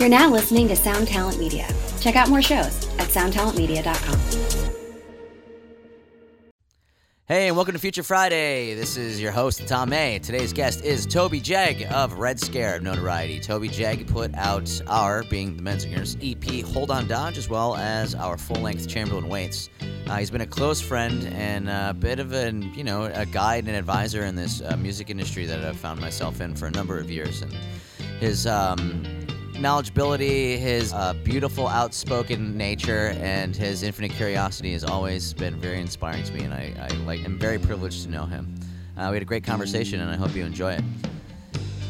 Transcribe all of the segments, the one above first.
You're now listening to Sound Talent Media. Check out more shows at soundtalentmedia.com. Hey, and welcome to Future Friday. This is your host, Tom May. Today's guest is Toby Jeg of Red Scare of notoriety. Toby Jeg put out our, being the Menzingers, EP Hold On Dodge, as well as our full length Chamberlain Waits. Uh, he's been a close friend and a bit of an, you know, a guide and advisor in this uh, music industry that I've found myself in for a number of years. And his um, knowledgeability, his uh, beautiful, outspoken nature, and his infinite curiosity has always been very inspiring to me, and I, I like am very privileged to know him. Uh, we had a great conversation, and I hope you enjoy it.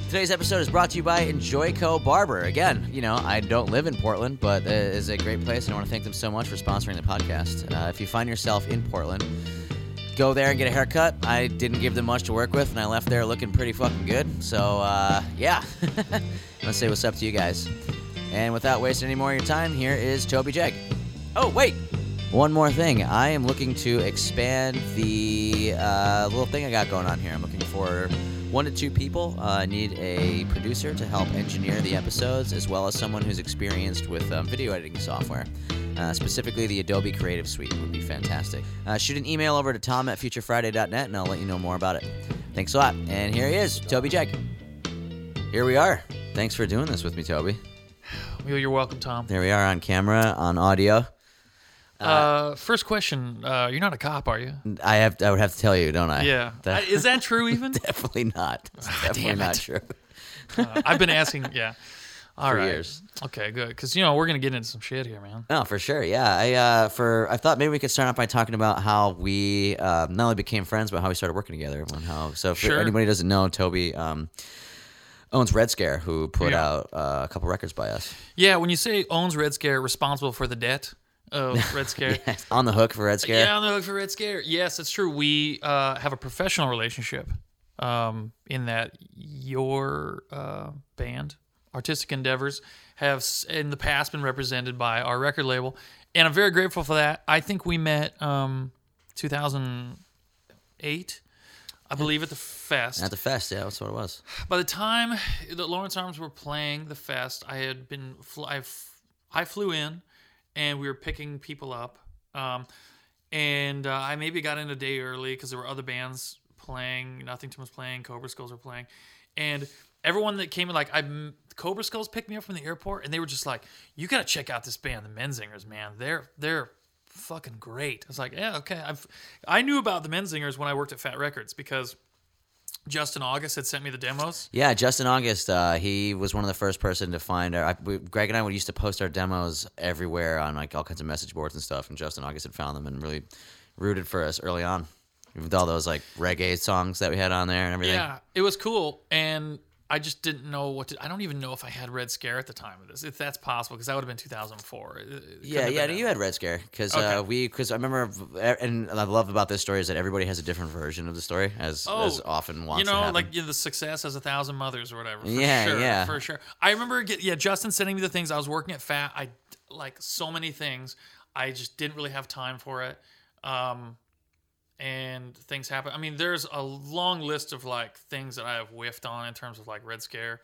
Today's episode is brought to you by Enjoyco Barber. Again, you know, I don't live in Portland, but it is a great place, and I want to thank them so much for sponsoring the podcast. Uh, if you find yourself in Portland, go there and get a haircut. I didn't give them much to work with, and I left there looking pretty fucking good. So, uh, yeah. Let's say what's up to you guys. And without wasting any more of your time, here is Toby Jeg. Oh, wait! One more thing. I am looking to expand the uh, little thing I got going on here. I'm looking for one to two people. Uh, I need a producer to help engineer the episodes, as well as someone who's experienced with um, video editing software. Uh, specifically, the Adobe Creative Suite would be fantastic. Uh, shoot an email over to tom at futurefriday.net and I'll let you know more about it. Thanks a lot. And here he is, Toby Jeg. Here we are. Thanks for doing this with me, Toby. Well, you're welcome, Tom. There we are on camera, on audio. Uh, first question: uh, You're not a cop, are you? I have, I would have to tell you, don't I? Yeah. That- Is that true? Even definitely not. It's definitely damn not true. uh, I've been asking. Yeah. All right. years. Okay, good. Because you know we're gonna get into some shit here, man. No, for sure. Yeah, I uh, for I thought maybe we could start off by talking about how we uh, not only became friends, but how we started working together. And how so? if Sure. anybody doesn't know, Toby um, owns Red Scare, who put Yeah. out uh, a couple records by us. Yeah. When you say owns Red Scare, responsible for the debt of Red Scare. on the hook for Red Scare. Yeah, on the hook for Red Scare. Yes, that's true. We uh, have a professional relationship um, in that your uh, band, Artistic Endeavors, have in the past been represented by our record label, and I'm very grateful for that. I think we met um, 2008, I believe, at the fest. At the fest, yeah, that's what it was. By the time the Lawrence Arms were playing the fest, I had been fl- I, f- I flew in, and we were picking people up, um, and uh, I maybe got in a day early because there were other bands playing. Nothing Nothington was playing, Cobra Skulls were playing, and everyone that came in, like I, Cobra Skulls picked me up from the airport, and they were just like, "You got to check out this band, the Menzingers, man. They're they're." fucking great. I was like, yeah, okay. I've I knew about the Menzingers when I worked at Fat Records because Justin August had sent me the demos. Yeah, Justin August. Uh, he was one of the first person to find our. I, we, Greg and I would used to post our demos everywhere on like all kinds of message boards and stuff, and Justin August had found them and really rooted for us early on, with all those like reggae songs that we had on there and everything. Yeah, it was cool, and I just didn't know what to. I don't even know if I had Red Scare at the time of this, if that's possible, because that would have been 2004. It- it Yeah, yeah, been you had Red Scare because uh, we because I remember and I love about this story is that everybody has a different version of the story as Oh, as often wants you to know, like you know, the success as a thousand mothers or whatever. For Yeah, sure, yeah. for sure. I remember, get, yeah, Justin sending me the things. I was working at Fat. I like so many things. I just didn't really have time for it. Um, and things happen. I mean, there's a long list of like things that I have whiffed on in terms of like Red Scare.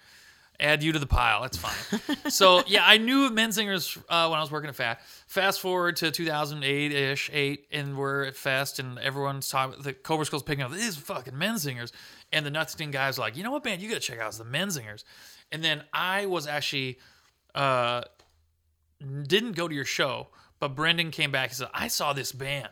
Add you to the pile. That's fine. so yeah, I knew of Menzingers uh, when I was working at Fat. Fast forward to 2008 ish, eight, and we're at Fest, and everyone's talking. The Cobra Skull's picking up these fucking Menzingers, and the Nothington guys are like, you know what, man, you got to check out is the Menzingers. And then I was actually uh, didn't go to your show, but Brendan came back and said, I saw this band.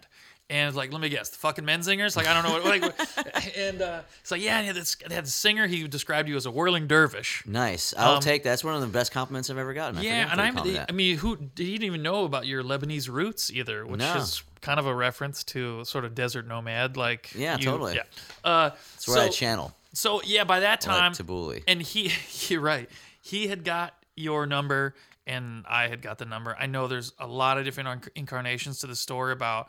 And it's like, let me guess, the fucking Menzingers Like, I don't know what. Like, and uh, it's like, yeah, yeah, this, they had the singer. He described you as a whirling dervish. nice. I'll um, take that. that's one of the best compliments I've ever gotten. I yeah, and I'm, that. I mean, who he didn't even know about your Lebanese roots either, which No. is kind of a reference to sort of desert nomad, like Yeah, you- totally. Yeah, uh, That's where I channel. so yeah, by that Like time, Tabuli. and he, you're right. He had got your number, and I had got the number. I know there's a lot of different inc- incarnations to the story about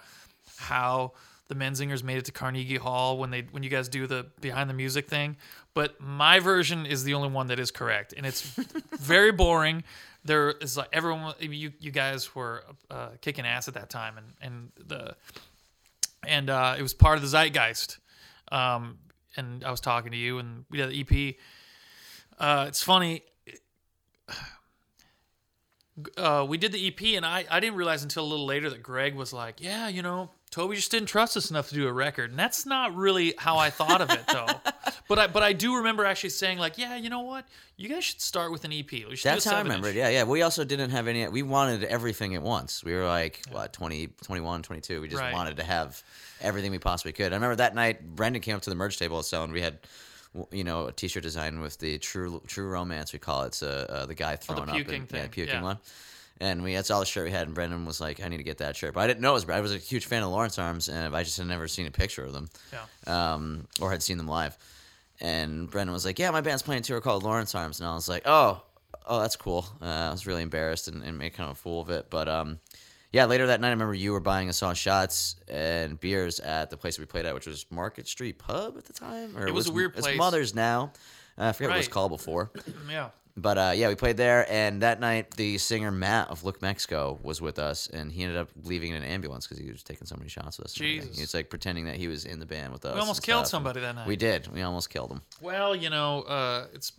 how the Menzingers made it to Carnegie Hall when they when you guys do the behind the music thing. But my version is the only one that is correct, and it's very boring. There is like everyone, you you guys were uh, kicking ass at that time, and and the and uh, it was part of the zeitgeist. Um, and I was talking to you, and we had the EP. Uh, it's funny. uh, we did the EP, and I, I didn't realize until a little later that Greg was like, "Yeah, you know, Toby just didn't trust us enough to do a record," and that's not really how I thought of it, though. but I but I do remember actually saying like, "Yeah, you know what? You guys should start with an EP. We should That's how I remember it. Yeah, yeah. We also didn't have any. We wanted everything at once. We were like, what, 20, 21, 22. We just Right. wanted to have everything we possibly could. I remember that night, Brendan came up to the merch table selling. We had, you know, a T-shirt design with the true true romance. We call it. It's uh, uh, the guy throwing up, Oh, puking and, yeah, thing, puking yeah. one. And we that's all the shirt we had. And Brendan was like, "I need to get that shirt," but I didn't know it was. Brad. I was a huge fan of Lawrence Arms, and I just had never seen a picture of them Yeah. um, or had seen them live. And Brendan was like, "Yeah, my band's playing a tour called Lawrence Arms," and I was like, "Oh, oh, that's cool." Uh, I was really embarrassed and, and made kind of a fool of it, but um, yeah. Later that night, I remember you were buying us all shots and beers at the place we played at, which was Market Street Pub at the time, or It was a weird It's. Mother's now. Uh, I forget what it was called before, Yeah. But uh, yeah, we played there. And that night, the singer Matt of Look Mexico was with us, and he ended up leaving in an ambulance because he was taking so many shots with us. Jesus. He was like pretending that he was in the band with us. We almost killed stuff. somebody that night. We did. We almost killed him. Well, you know, uh, it's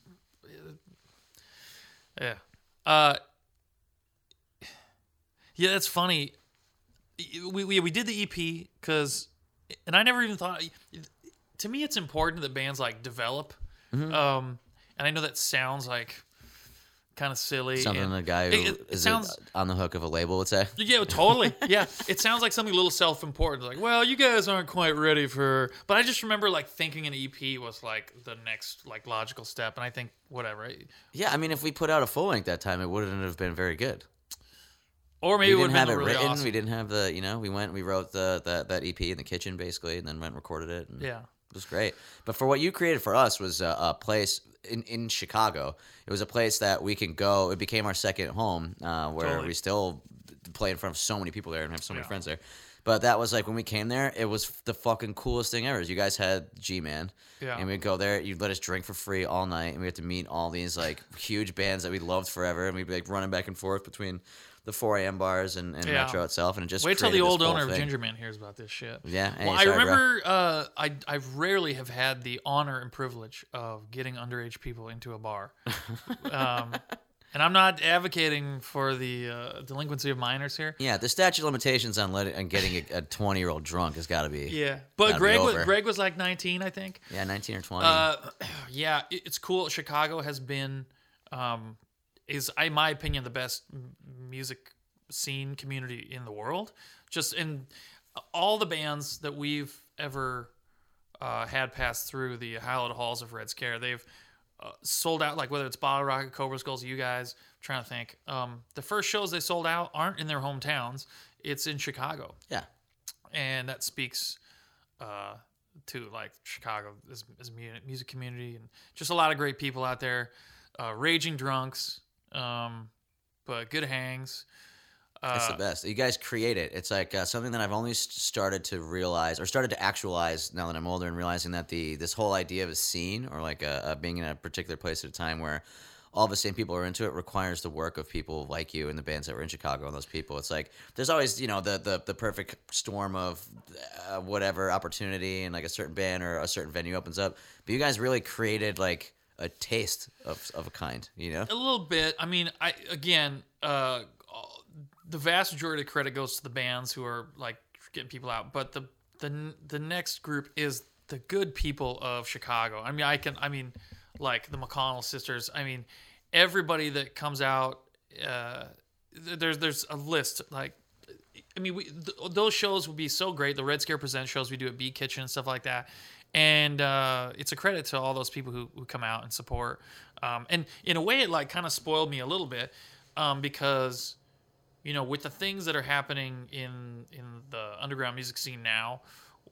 yeah, uh, yeah. That's funny. We we, we did the EP because, and I never even thought. To me, it's important that bands like develop. Mm-hmm. Um, and I know that sounds like kind of silly. Something a guy it- it, is sounds. on the hook of a label would say. Yeah, totally. Yeah, it sounds like something a little self-important. Like, well, you guys aren't quite ready for. But I just remember like thinking an EP was like the next like logical step, and I think whatever. Yeah, I mean, if we put out a full length that time, it wouldn't have been very good. Or maybe we didn't have have it really written. awesome. We didn't have the, you know, we went, we wrote the that that EP in the kitchen basically, and then went and recorded it. And Yeah. it was great. But for what you created for us was a, a place in in Chicago. It was a place that we can go. It became our second home, uh, where Totally. we still play in front of so many people there and have so many Yeah. friends there. But that was like when we came there, it was the fucking coolest thing ever. You guys had G Man, Yeah. and we'd go there. You'd let us drink for free all night, and we had to meet all these like huge bands that we loved forever, and we'd be like running back and forth between the 4 a.m. bars and, and Yeah. Metro itself, and it just Wait till the old owner of thing. Ginger Man hears about this shit. Yeah, hey, Well, I sorry, bro. remember uh, I I rarely have had the honor and privilege of getting underage people into a bar. um, and I'm not advocating for the uh, delinquency of minors here. Yeah, the statute of limitations on letting on getting a 20 year old drunk has got to be Yeah, but Greg was. Greg was like 19, I think. yeah 19 or 20. Uh, yeah, it's cool. Chicago has been, um, is in my opinion the best music scene community in the world. Just in all the bands that we've ever uh, had pass through the hallowed halls of Red Scare, they've uh, sold out. Like whether it's Bottle Rocket, Cobra Skulls, you guys. I'm trying to think. Um, the first shows they sold out aren't in their hometowns. It's in Chicago yeah, and that speaks uh, to like Chicago as, as a music community and just a lot of great people out there, uh, raging drunks, um, but good hangs. it's Uh, the best. You guys create it. It's like uh, something that I've only started to realize or started to actualize now that I'm older and realizing that the this whole idea of a scene or like a, a being in a particular place at a time where all the same people are into it requires the work of people like you and the bands that were in Chicago and those people. It's like there's always you know the the, the perfect storm of uh, whatever opportunity and like a certain band or a certain venue opens up. But you guys really created like a taste of of a kind. You know. a little bit. I mean, I again, uh, the vast majority of credit goes to the bands who are like getting people out, but the the the next group is the good people of Chicago. I mean, I can, I mean, like the McConnell sisters. I mean, everybody that comes out. Uh, there's there's a list like. I mean, we, th- those shows would be so great. The Red Scare Present shows we do at Beat Kitchen and stuff like that. And uh, it's a credit to all those people who, who come out and support. Um, and in a way, it like kind of spoiled me a little bit um, because, you know, with the things that are happening in in the underground music scene now,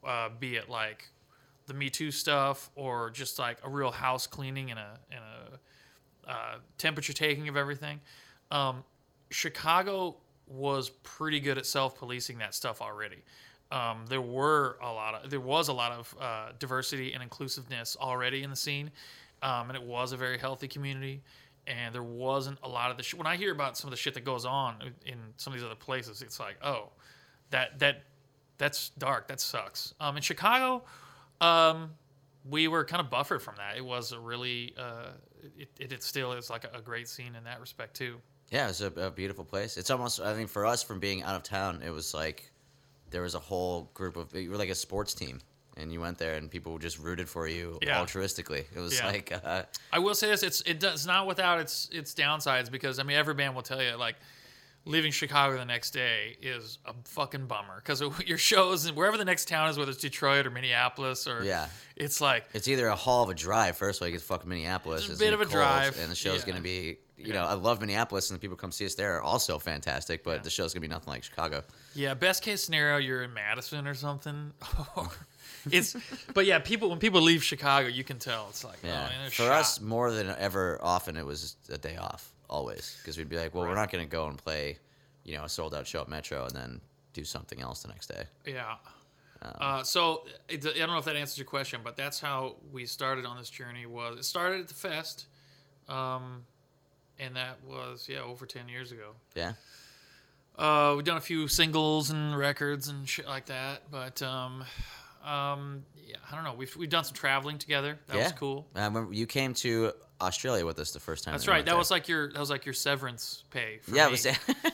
uh, be it like the Me Too stuff or just like a real house cleaning and a and a uh, temperature taking of everything. Um, Chicago was pretty good at self policing that stuff already. Um, there were a lot of there was a lot of uh, diversity and inclusiveness already in the scene, um, and it was a very healthy community. And there wasn't a lot of the sh- when I hear about some of the shit that goes on in some of these other places, it's like, oh, that that that's dark. That sucks. Um, in Chicago, um, we were kind of buffered from that. It was a really, uh, it, it, it still is like a, a great scene in that respect too. Yeah, it was a, a beautiful place. It's almost, I mean, for us from being out of town, it was like there was a whole group of, you were like a sports team. And you went there, and people just rooted for you Yeah. altruistically. It was Yeah. like, uh, I will say this: it's it does not without its its downsides because I mean every band will tell you like leaving Chicago the next day is a fucking bummer because your shows and wherever the next town is, whether it's Detroit or Minneapolis or Yeah. it's like it's either a haul of a drive. First, like it's fucking Minneapolis. It's a It's bit of a drive. and the show's Yeah. gonna be. You Yeah. know, I love Minneapolis, and the people come see us there are also fantastic. But the show's gonna be nothing like Chicago. yeah, best case scenario you're in Madison or something. it's but yeah, people when people leave Chicago, you can tell it's like Yeah, oh, for shot. us, more than ever, often it was a day off always because we'd be like, well, we're not gonna go and play, you know, a sold out show at Metro and then do something else the next day. Yeah. Um, Uh, so it, I don't know if that answers your question, but that's how we started on this journey. Was it started at the fest, um, and that was yeah over ten years ago. Yeah, Uh, we've done a few singles and records and shit like that, but um, um, yeah, I don't know. We've we've done some traveling together. That yeah, was cool. I remember you came to Australia with us the first time. That's right. That there. was like your that was like your severance pay. For yeah, me. it was.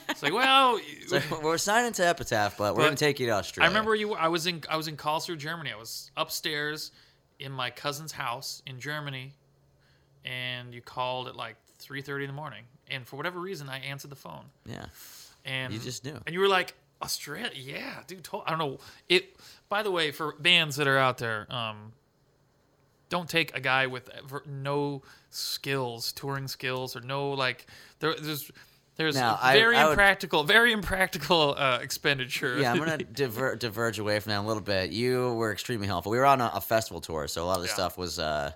It's like well, So we're signing to Epitaph, but we're gonna take you to Australia. I remember you. I was in I was in Karlsruhe, Germany. I was upstairs in my cousin's house in Germany, and you called at like three thirty in the morning. And for whatever reason, I answered the phone. Yeah, And You just knew. And you were like, Australia, yeah, dude. To- I don't know it. By the way, for bands that are out there, um, don't take a guy with no skills, touring skills, or no like. There, there's there's very I would- impractical, very impractical uh, expenditure. yeah, I'm gonna diver- diverge away from that a little bit. You were extremely helpful. We were on a, a festival tour, so a lot of the Yeah. stuff was uh,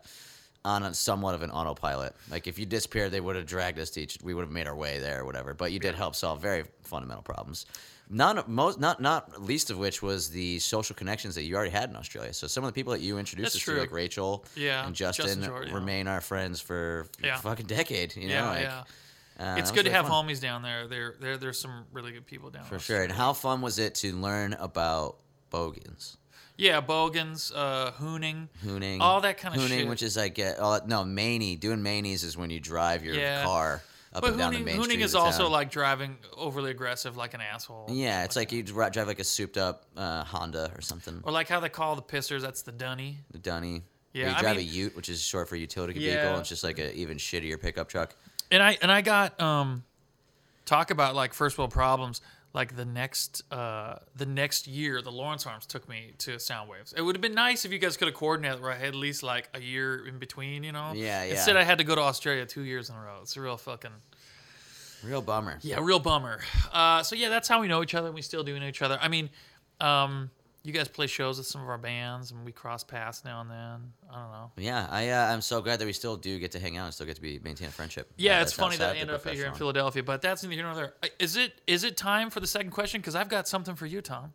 on a, somewhat of an autopilot. Like if you disappeared, they would have dragged us to each. We would have made our way there or whatever. But you did help solve very fundamental problems. None, most, not, not least of which was the social connections that you already had in Australia. So some of the people that you introduced That's us true. to, like Rachel, Yeah, and Justin, Justin Jordan, yeah. remain our friends for Yeah. a fucking decade. You know, yeah, like, yeah. uh, it's good was to have fun. homies down there. There, there, there's some really good people down for there. For sure. And how fun was it to learn about bogans? Yeah, bogans, uh, hooning, Hooning, all that kind of hooning, shit. which is like uh, no maney. Doing manies is when you drive your Yeah. car up but and down hooning, the main hooning street is also town. like driving overly aggressive, like an asshole. yeah, it's like you dri- drive like a souped up uh, Honda or something. Or like how they call the pissers. That's the dunny. The Dunny. Yeah, Or you I drive mean- a Ute, which is short for utility Yeah. vehicle. It's just like an even shittier pickup truck. And I and I got um, talk about like first world problems. Like the next uh, the next year, the Lawrence Arms took me to Soundwaves. It would have been nice if you guys could have coordinated where I had at least like a year in between. You know. Yeah, yeah. Instead, I had to go to Australia two years in a row. It's a real fucking Real bummer. Yeah, real bummer. Uh, so yeah, that's how we know each other. and We still do know each other. I mean, um, you guys play shows with some of our bands, and we cross paths now and then. I don't know. Yeah, I uh, I'm so glad that we still do get to hang out and still get to be maintain a friendship. Yeah, uh, it's funny that I ended up here in. Philadelphia, but that's neither here nor there. Is it is it time for the second question? Because I've got something for you, Tom.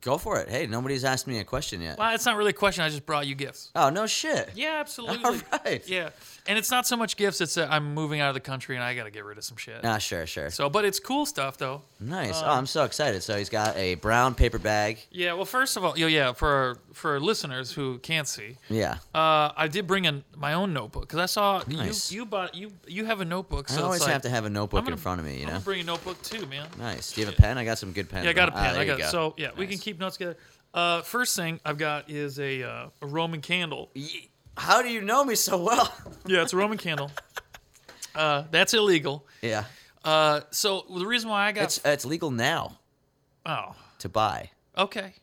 Go for it. Hey, nobody's asked me a question yet. Well, it's not really a question. I just brought you gifts. Oh no shit. Yeah, absolutely. All right. Yeah, and it's not so much gifts. It's uh, I'm moving out of the country and I got to get rid of some shit. Ah, sure, sure. So, but it's cool stuff though. Nice. Um, oh, I'm so excited. So he's got a brown paper bag. Yeah. Well, first of all, yeah, yeah. For our, for listeners who can't see, Yeah. Uh, I did bring in my own notebook because I saw Nice. you. You bought you. You have a notebook, so I always like, have to have a notebook gonna- in front of me, you know. I'm gonna bring a notebook too, man. Nice. Do you have a pen? I got some good pens. Yeah, I got a Ah, pen. there I got go. so yeah. We can keep notes together. Uh, first thing I've got is a uh, a Roman candle. Ye- How do you know me so well? Yeah, it's a Roman candle. Uh, that's illegal. yeah. Uh, so the reason why I got It's it's legal now oh to buy. okay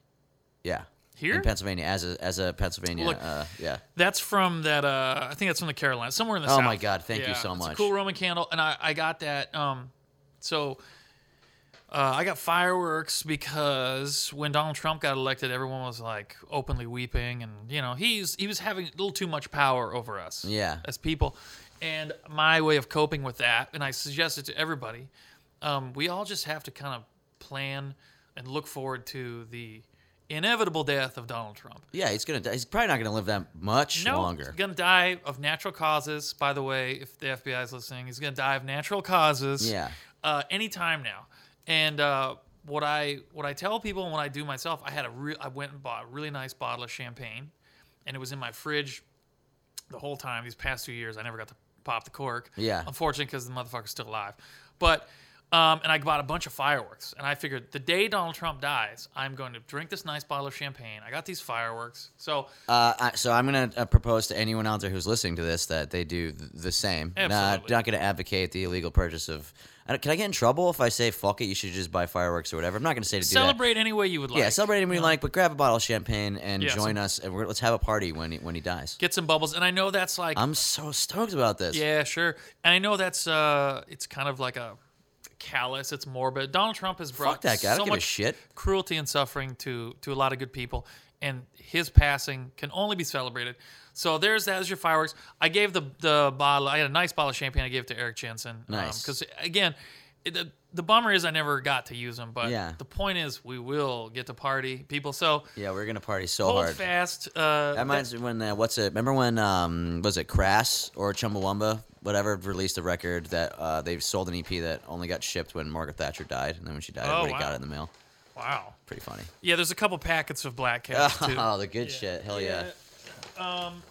Yeah. here In Pennsylvania, as a as a Pennsylvania, Look, uh, yeah. That's from that. Uh, I think that's from the Carolinas, somewhere in the South. Oh south. my God, thank you so It's a much. cool Roman candle, and I, I got that. Um, so uh, I got fireworks because when Donald Trump got elected, everyone was like openly weeping, and you know he's he was having a little too much power over us. Yeah. as people, and my way of coping with that, and I suggest it to everybody. Um, we all just have to kind of plan and look forward to the inevitable death of Donald Trump. Yeah, he's gonna. die. He's probably not gonna live that much No, longer. he's gonna die of natural causes. By the way, if the FBI is listening, he's gonna die of natural causes. Yeah. Uh, anytime now. And uh, what I what I tell people and what I do myself, I had a real. I went and bought a really nice bottle of champagne, and it was in my fridge the whole time. These past two years, I never got to pop the cork. Yeah. Unfortunately, because the motherfucker's still alive. But um, and I bought a bunch of fireworks, and I figured the day Donald Trump dies, I'm going to drink this nice bottle of champagne. I got these fireworks, so Uh, I, so I'm gonna uh, propose to anyone out there who's listening to this that they do th- the same. Nah, Absolutely. not gonna advocate the illegal purchase of. I Can I get in trouble if I say fuck it? You should just buy fireworks or whatever. I'm not say to do that. celebrate any way you would like. Yeah, celebrate anything you like, but grab a bottle of champagne and Yeah, join us, and we're, let's have a party when he, when he dies. Get some bubbles, and I know that's like I'm so stoked about this. Yeah, sure. And I know that's uh it's kind of like a callous, it's morbid. Donald Trump has brought Fuck that guy. I don't so give a much shit. cruelty and suffering to to a lot of good people, and his passing can only be celebrated. So there's that as your fireworks. I gave the the bottle. I had a nice bottle of champagne. I gave it to Eric Jensen. Nice. Because again, it, the, the bummer is I never got to use them. But Yeah. the point is we will get to party people. So Yeah, we're gonna party so hold hard. fast. Uh, That reminds me when uh, what's it? Remember when um was it Crass or Chumbawamba whatever released a record that uh, they sold an EP that only got shipped when Margaret Thatcher died, and then when she died, Oh, everybody wow. got it in the mail. wow. Pretty funny. Yeah, there's a couple packets of Black Cats too. Oh, the good shit. Hell yeah. Um,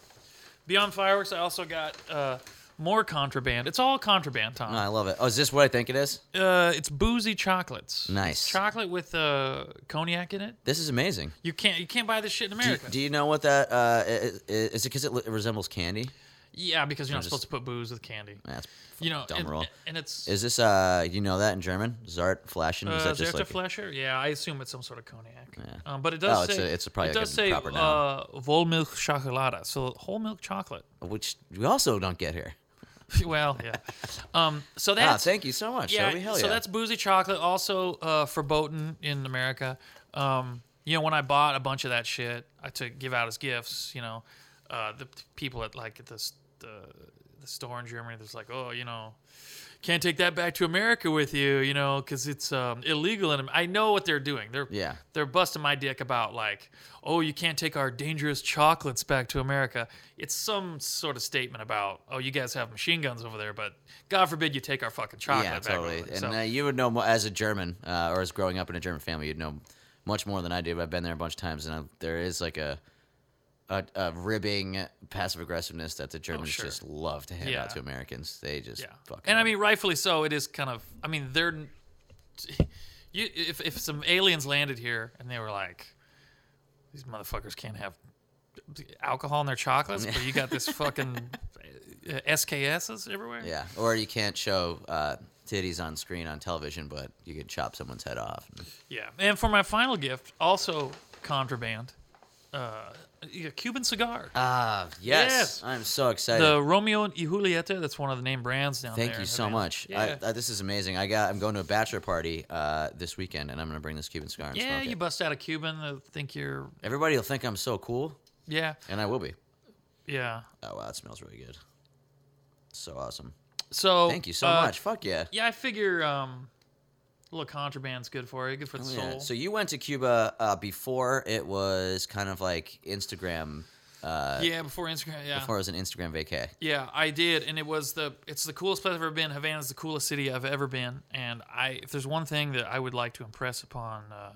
beyond fireworks, I also got uh, more contraband. It's all contraband, Tom. No, I love it. Oh, is this what I think it is? Uh, it's boozy chocolates. Nice. It's chocolate with uh, cognac in it. This is amazing. You can't you can't buy this shit in Do America. do you know what that uh, i- i- is? It because it, li- it resembles candy? Yeah, because you're not just- supposed to put booze with candy. That's You know, dumb and, rule. and it's Is this uh? You know that in German? Zart Flaschen? Is uh, that just like? Flasher. Yeah, I assume it's some sort of cognac. Yeah. Um, but it does Oh, it's say a- it's a- probably it does a say proper uh, noun. Vollmilch Chocolate, so whole milk chocolate. which we also don't get here. well, yeah. Um, so Ah, that's thank you so much. Yeah. Hell so yeah. that's boozy chocolate. Also, uh, verboten in America. Um, you know, when I bought a bunch of that shit, I took give out as gifts. You know, uh, the people at like at this the the store in Germany, there's like, oh, you know, can't take that back to America with you, you know, because it's um, illegal. And I know what they're doing. They're Yeah. they're busting my dick about like, oh, you can't take our dangerous chocolates back to America. It's some sort of statement about, oh, you guys have machine guns over there, but God forbid you take our fucking chocolate yeah, back totally. over there. And So- uh, you would know as a German, uh, or as growing up in a German family, you'd know much more than I do. I've been there a bunch of times, and I, there is like a, a, a ribbing passive aggressiveness that the Germans Oh, sure. just love to hand Yeah. out to Americans. They just Yeah, fucking. and I mean, rightfully so. It is kind of. I mean, they're. You, if if some aliens landed here and they were like, these motherfuckers can't have alcohol in their chocolates, but you got this fucking uh, SKSs everywhere. yeah, or you can't show uh, titties on screen on television, but you can chop someone's head off. Yeah. And for my final gift, also contraband, uh, a Cuban cigar. Ah, yes. Yes. I'm so excited. the Romeo y Julieta. That's one of the name brands down there. Thank you so much. Yeah. I, I, this is amazing. I got. I'm going to a bachelor party uh, this weekend, and I'm going to bring this Cuban cigar and yeah, smoke you it. bust out a Cuban. I think you're. Everybody will think I'm so cool, Yeah. and I will be. Yeah. Oh wow, it smells really good. So awesome. So Thank you so uh, much. Fuck yeah. Yeah, I figure um, a little contraband's good for you, good for the Oh, soul. yeah. So you went to Cuba uh, before it was kind of like Instagram. Uh, yeah, before Instagram, yeah, Before it was an Instagram vacay. yeah, I did, and it was the it's the coolest place I've ever been. Havana's the coolest city I've ever been, and I if there's one thing that I would like to impress upon uh,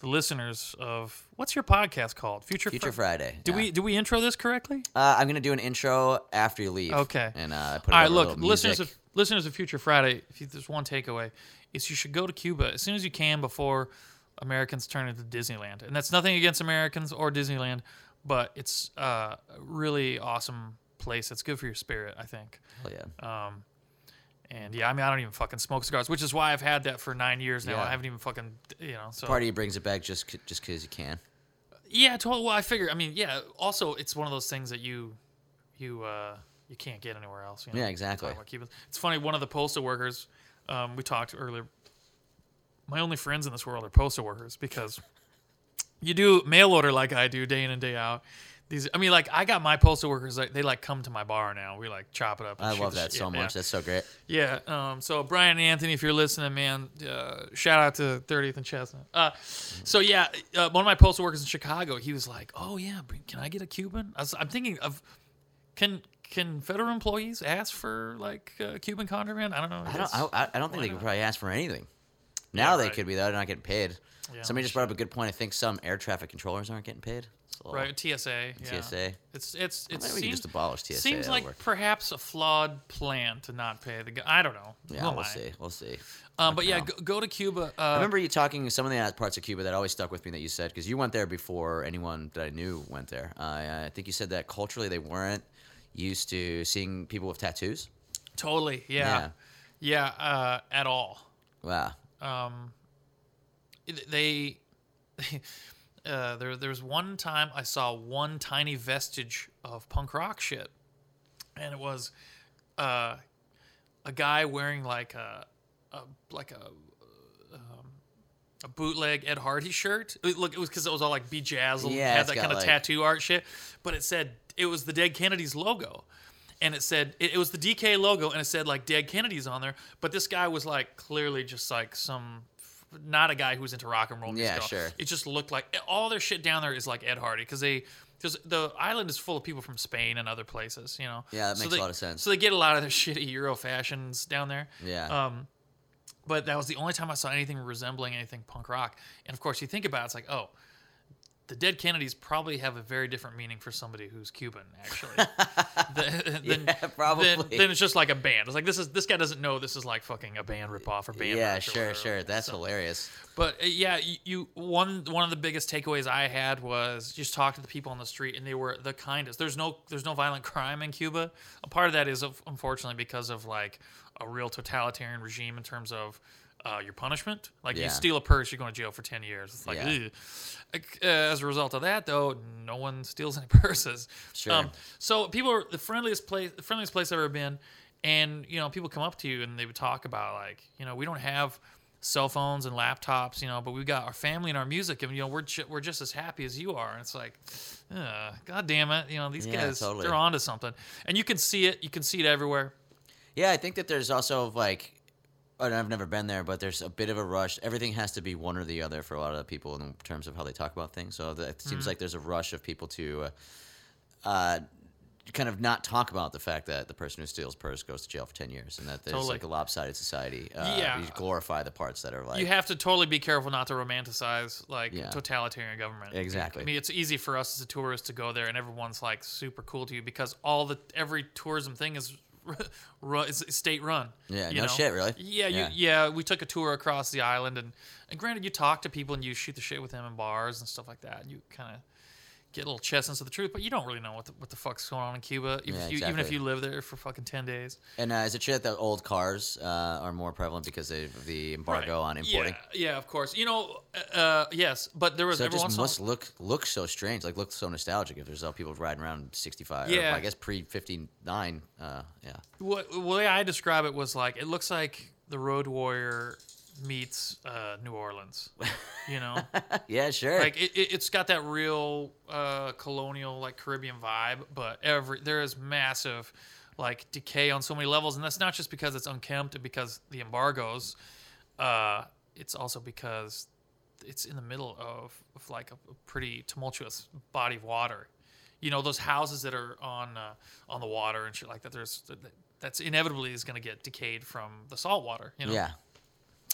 the listeners of what's your podcast called? Future Future Fri- Friday. Do yeah. we do we intro this correctly? Uh, I'm gonna do an intro after you leave. Okay. And uh, put All right, look, listeners of listeners of Future Friday. If you, there's one takeaway, is you should go to Cuba as soon as you can before Americans turn into Disneyland. And that's nothing against Americans or Disneyland, but it's uh, a really awesome place. It's good for your spirit, I think. Hell yeah. Um, and yeah, I mean, I don't even fucking smoke cigars, which is why I've had that for nine years now. Yeah. I haven't even fucking, you know. So Party brings it back just c- just because you can. yeah, totally. Well, I figure. I mean, yeah. Also, it's one of those things that you, you, uh, you can't get anywhere else. You know? Yeah, exactly. Talking about Cubans. It's funny. One of the postal workers, um, we talked earlier. My only friends in this world are postal workers because you do mail order like I do day in and day out. These, I mean, like I got my postal workers. Like, they like come to my bar now. We like chop it up. I love that shit. so much. That's so great. yeah. Um, so Brian and Anthony, if you're listening, man, uh, shout out to 30th and Chestnut. Uh, so yeah, uh, one of my postal workers in Chicago, he was like, "Oh yeah, can I get a Cuban?" I was, I'm thinking of can can federal employees ask for like uh, Cuban contraband? I don't know. I don't. I, I don't think they could probably ask for anything. Now they right. could be though. They're not getting paid. Yeah, Somebody just brought up a good point. I think some air traffic controllers aren't getting paid. So, Right, TSA. Yeah. TSA. It's it's Well, it maybe we seems just abolish TSA. seems like work. perhaps a flawed plan to not pay the guy. I don't know. Yeah, am we'll see. We'll see. Um, but yeah, go, go to Cuba. Uh, I remember you talking some of the parts of Cuba that always stuck with me that you said because you went there before anyone that I knew went there. Uh, I think you said that culturally they weren't used to seeing people with tattoos. totally. Yeah. Yeah. uh, at all. Wow. Um, they. Uh, there, there was one time I saw one tiny vestige of punk rock shit, and it was uh, a guy wearing like a, a like a um, a bootleg Ed Hardy shirt. It- look, it was because it was all like bejazzled, Yeah, had that kind of like- tattoo art shit. But it said it was the Dead Kennedys logo, and it said it, it was the DK logo, and it said like Dead Kennedys on there. But this guy was like clearly just like some. Not a guy who's into rock and roll. Yeah, sure. It just looked like all their shit down there is like Ed Hardy because they because the island is full of people from Spain and other places. You know. Yeah, that So makes a they- lot of sense. So they get a lot of their shitty Euro fashions down there. Yeah. Um, but that was the only time I saw anything resembling anything punk rock. And of course, you think about it, it's like, oh, the dead Kennedys probably have a very different meaning for somebody who's Cuban, actually. than, Yeah, probably. Then, then it's just like a band. It's like this is this guy doesn't know this is like fucking a band ripoff or band. yeah, sure, whatever. sure. That's So- hilarious. but uh, yeah, you, you one one of the biggest takeaways I had was just talk to the people on the street, and they were the kindest. There's no there's no violent crime in Cuba. A part of that is unfortunately because of like a real totalitarian regime in terms of uh, your punishment. Like Yeah. you steal a purse, you're going to jail for ten years. It's like Yeah. uh, as a result of that, though, no one steals any purses. Um, Sure. so people are the friendliest place, the friendliest place I've ever been, and you know, people come up to you and they would talk about like, you know, we don't have cell phones and laptops, you know, but we've got our family and our music, and you know, we're ju- we're just as happy as you are. And it's like, uh, god damn it, you know, these Yeah, guys totally. they're onto something, and you can see it, you can see it everywhere. Yeah, I think that there's also like, and I've never been there, but there's a bit of a rush. Everything has to be one or the other for a lot of the people in terms of how they talk about things. So it Mm-hmm. seems like there's a rush of people to, uh, uh, kind of not talk about the fact that the person who steals purse goes to jail for ten years, and that there's Totally. like a lopsided society. Uh, Yeah. you glorify the parts that are like. you have to totally be careful not to romanticize like Yeah. totalitarian government. Exactly. I mean, it's easy for us as a tourist to go there and everyone's like super cool to you because all the every tourism thing is state run. Yeah, you no know? shit, really? Yeah, you, Yeah. yeah. We took a tour across the island and and granted, you talk to people and you shoot the shit with them in bars and stuff like that. And you kind of get a little chestnuts of the truth, but you don't really know what the, what the fuck's going on in Cuba, if Yeah, you, even if you live there for fucking ten days. and uh, is it true that the old cars uh, are more prevalent because of the embargo on importing? Yeah, yeah, of course. You know, uh, uh, yes, but there was So it just must look look so strange, like look so nostalgic. If there's all people riding around 65, Yeah. or I guess pre 59. Uh, yeah, What the way I describe it was like it looks like the Road Warrior meets uh, New Orleans. You know, yeah, sure. like it, it, it's got that real uh, colonial like Caribbean vibe, but every there is massive like decay on so many levels, and that's not just because it's unkempt and because the embargoes. Uh, it's also because it's in the middle of, of like a, a pretty tumultuous body of water. You know those houses that are on uh, on the water and shit like that. There's that's inevitably is going to get decayed from the salt water. You know. yeah,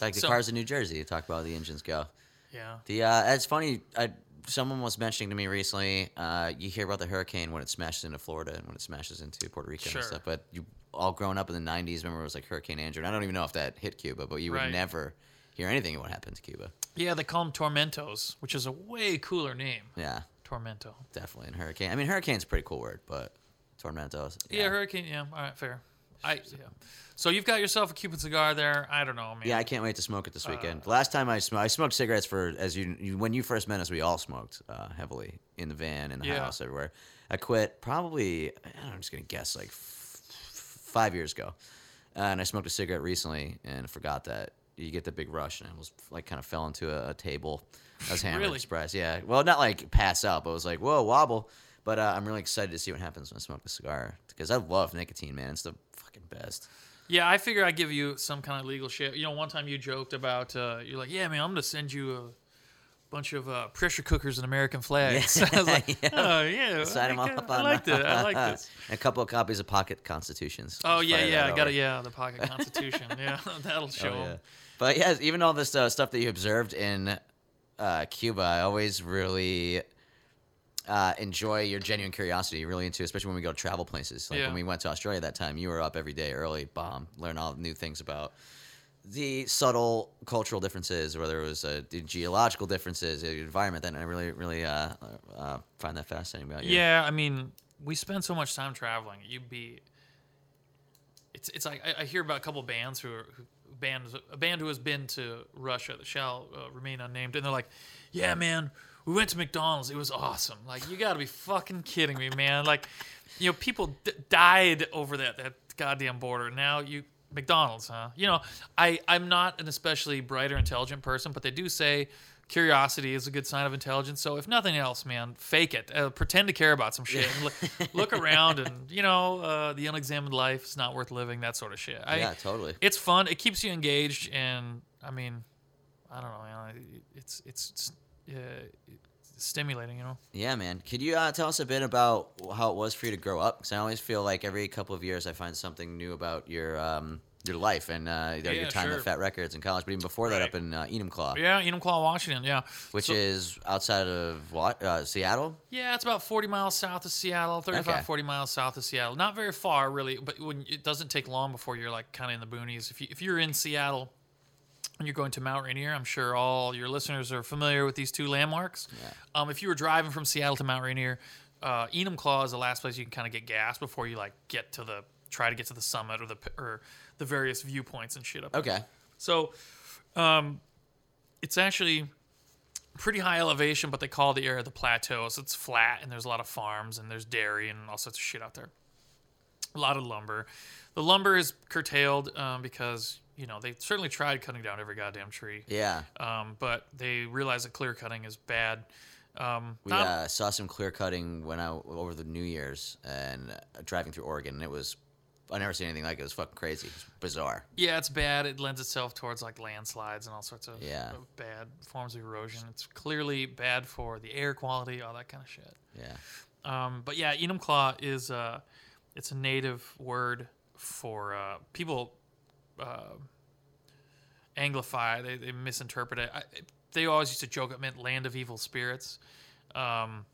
like the So- cars in New Jersey. You talk about how the engines go. Yeah. The uh, it's funny. I, someone was mentioning to me recently. Uh, you hear about the hurricane when it smashes into Florida and when it smashes into Puerto Rico Sure. and stuff. But you all grown up in the '90s. Remember, it was like Hurricane Andrew. And I don't even know if that hit Cuba, but you would Right. never hear anything of what happened to Cuba. Yeah, they call them tormentos, which is a way cooler name. Yeah, Tormento. definitely. And hurricane. I mean, hurricane's a pretty cool word, but tormentos. Yeah, hurricane. Yeah, all right, fair. I yeah. So you've got yourself a Cuban cigar there. I don't know, man. Yeah, I can't wait to smoke it this Uh, weekend. Last time I smoked, I smoked cigarettes for as you, you when you first met us, we all smoked uh, heavily in the van, in the Yeah. house, everywhere. I quit probably I don't know, I'm just gonna guess like f- f- five years ago, uh, and I smoked a cigarette recently and forgot that you get the big rush, and I was like kind of fell into a, a table. I was hammered, Really? surprised. Yeah, well, not like pass out, but I was like whoa wobble. But uh, I'm really excited to see what happens when I smoke a cigar because I love nicotine, man. It's the fucking best. Yeah, I figure I'd give you some kind of legal shit. You know, one time you joked about uh, you're like, yeah, man, I'm gonna send you a bunch of uh, pressure cookers and American flags. I was like, Yeah. oh yeah, Sign I, them all like up that. I on. like that. I like this. a couple of copies of Pocket Constitutions. Oh yeah, yeah, I got it. Yeah, the pocket constitution. yeah, that'll show Oh, yeah. But yeah, even all this uh, stuff that you observed in uh, Cuba, I always really uh, enjoy your genuine curiosity. You're really into, especially when we go to travel places. Like Yeah. when we went to Australia that time, you were up every day early, bomb, learn all new things about the subtle cultural differences, whether it was uh, the geological differences, the environment. Then I really, really uh, uh, find that fascinating about you. Yeah, I mean, we spend so much time traveling. You'd be. It's it's like I, I hear about a couple bands who are who, bands a band who has been to Russia that shall uh, remain unnamed, and they're like, "Yeah, man, we went to McDonald's. It was awesome. Like, you got to be fucking kidding me, man. Like, you know, people d- died over that that goddamn border. Now you McDonald's, huh? You know, I I'm not an especially bright or intelligent person, but they do say curiosity is a good sign of intelligence. So if nothing else, man, fake it. Uh, pretend to care about some shit. And look, look around, and you know, uh, the unexamined life is not worth living. That sort of shit. I, Yeah, totally. It's fun. It keeps you engaged, and I mean, I don't know, man. It's it's, it's uh, stimulating, you know. Yeah, man. Could you uh, tell us a bit about how it was for you to grow up? Because I always feel like every couple of years I find something new about your um, your life and uh, know, your time sure. at Fat Records in college, but even before that, up in uh, Enumclaw, Yeah, Enumclaw, Washington. Yeah, which So- is outside of what uh, Seattle. Yeah, it's about 40 miles south of Seattle, 35, Okay. 40 miles south of Seattle. Not very far, really, but when it doesn't take long before you're like kind of in the boonies. If, you, if you're in Seattle and you're going to Mount Rainier, I'm sure all your listeners are familiar with these two landmarks. Um, if you were driving from Seattle to Mount Rainier, uh, Enumclaw is the last place you can kind of get gas before you like get to the try to get to the summit or the or the various viewpoints and shit up. there. Okay. So, um, it's actually pretty high elevation, but they call the area the plateau. So it's flat, and there's a lot of farms, and there's dairy, and all sorts of shit out there. A lot of lumber. The lumber is curtailed um, because you know they certainly tried cutting down every goddamn tree, Yeah. um, but they realize that clear cutting is bad. Um, We not- uh, saw some clear cutting when I over the New Year's and uh, driving through Oregon, and it was I never seen anything like it. It was fucking crazy. It was bizarre. Yeah, it's bad. It lends itself towards like landslides and all sorts of Yeah. bad forms of erosion. It's clearly bad for the air quality, all that kind of shit. Yeah. Um, but yeah, Enumclaw is uh, it's a native word for uh, people uh, anglify. They, they misinterpret it. I, they always used to joke it meant land of evil spirits. Um,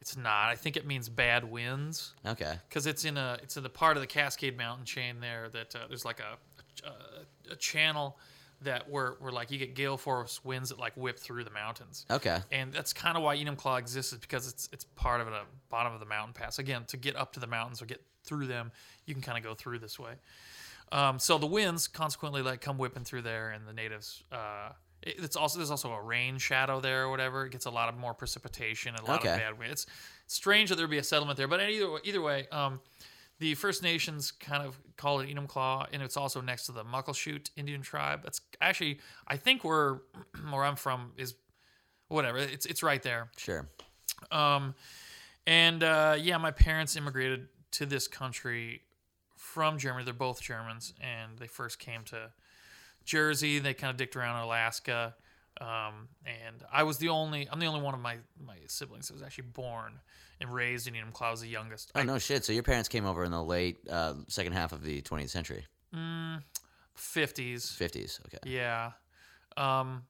it's not. I think it means bad winds Okay. because it's in a it's in the part of the Cascade Mountain chain there that uh, there's like a, a a channel that where where like you get gale force winds that like whip through the mountains. Okay. And that's kind of why Enumclaw exists, is because it's it's part of the bottom of the mountain pass. Again, to get up to the mountains or get through them, you can kind of go through this way. Um, so the winds consequently like come whipping through there, and the natives. Uh, it- it's also there's also a rain shadow there or whatever. It gets a lot of more precipitation and a lot Okay. of bad wind. It's strange that there'd be a settlement there, but either either way, um, the First Nations kind of call it Enumclaw, and it's also next to the Muckleshoot Indian tribe. That's actually I think where where I'm from is whatever. It's it's right there. Sure. Um, and uh, yeah, my parents immigrated to this country from Germany. They're both Germans, and they first came to Jersey. They kind of dicked around in Alaska. Um, and I was the only, I'm the only one of my, my siblings that was actually born and raised in Enumclaw. I was the youngest. Oh I- no shit. So your parents came over in the late uh, second half of the 20th century, 50s. 50s. Okay. Yeah. Um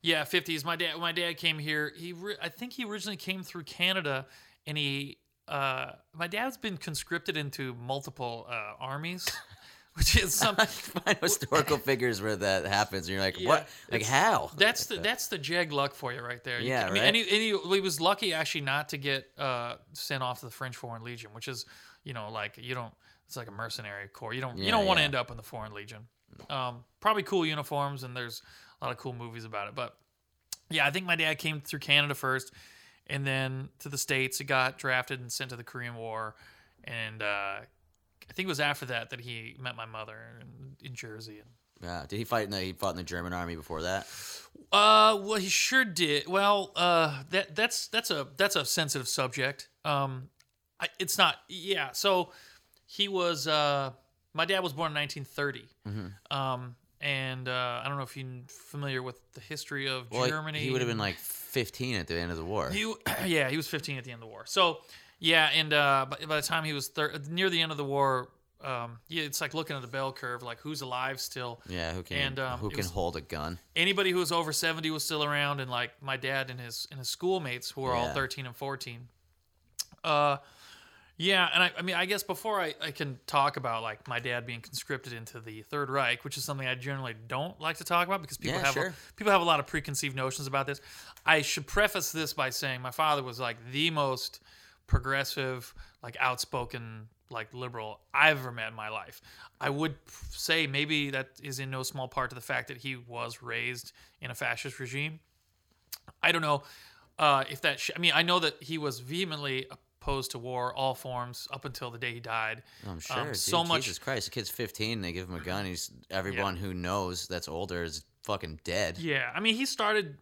Yeah, 50s. My dad my dad came here. He ri- I think he originally came through Canada and he uh my dad's been conscripted into multiple uh armies, which is some Find historical figures where that happens, and you're like, Yeah, what? Like how? that's the that's the jag luck for you right there. You Yeah, can- I mean, right? and, he, and he, he was lucky actually not to get uh, sent off to the French Foreign Legion, which is you know like you don't. It's like a mercenary corps. You don't you don't want to yeah. end up in the Foreign Legion. Um, probably cool uniforms and there's a lot of cool movies about it. But yeah, I think my dad came through Canada first, and then to the states. He got drafted and sent to the Korean War, and uh, I think it was after that that he met my mother in, in Jersey. And Yeah. Did he fight in the? He fought in the German army before that. Uh, well, he sure did. Well, uh, that that's that's a that's a sensitive subject. Um, I, it's not. Yeah. So he was. Uh, my dad was born in 1930. Mm-hmm. Um, and uh, I don't know if you're familiar with the history of Well, Germany. he would have been like 15 at the end of the war. He, yeah, he was 15 at the end of the war. So, yeah, and uh, by, by the time he was thir- near the end of the war, um, yeah, it's like looking at the bell curve, like who's alive still. Yeah, who can And, um, who can was- hold a gun? Anybody who was over seventy was still around, and like my dad and his and his schoolmates who were all thirteen and fourteen. Uh, yeah, and I, I mean, I guess before I, I can talk about like my dad being conscripted into the Third Reich, which is something I generally don't like to talk about because people Yeah, have sure. a, people have a lot of preconceived notions about this. I should preface this by saying my father was like the most progressive, like outspoken, like liberal I've ever met in my life. I would say maybe that is in no small part to the fact that he was raised in a fascist regime. I don't know uh, if that. Sh- I mean, I know that he was vehemently opposed to war, all forms, up until the day he died. I'm sure. Um, dude, so much. Jesus Christ, the kid's 15. They give him a gun. He's everyone who knows that's older is fucking dead. Yeah, I mean, he started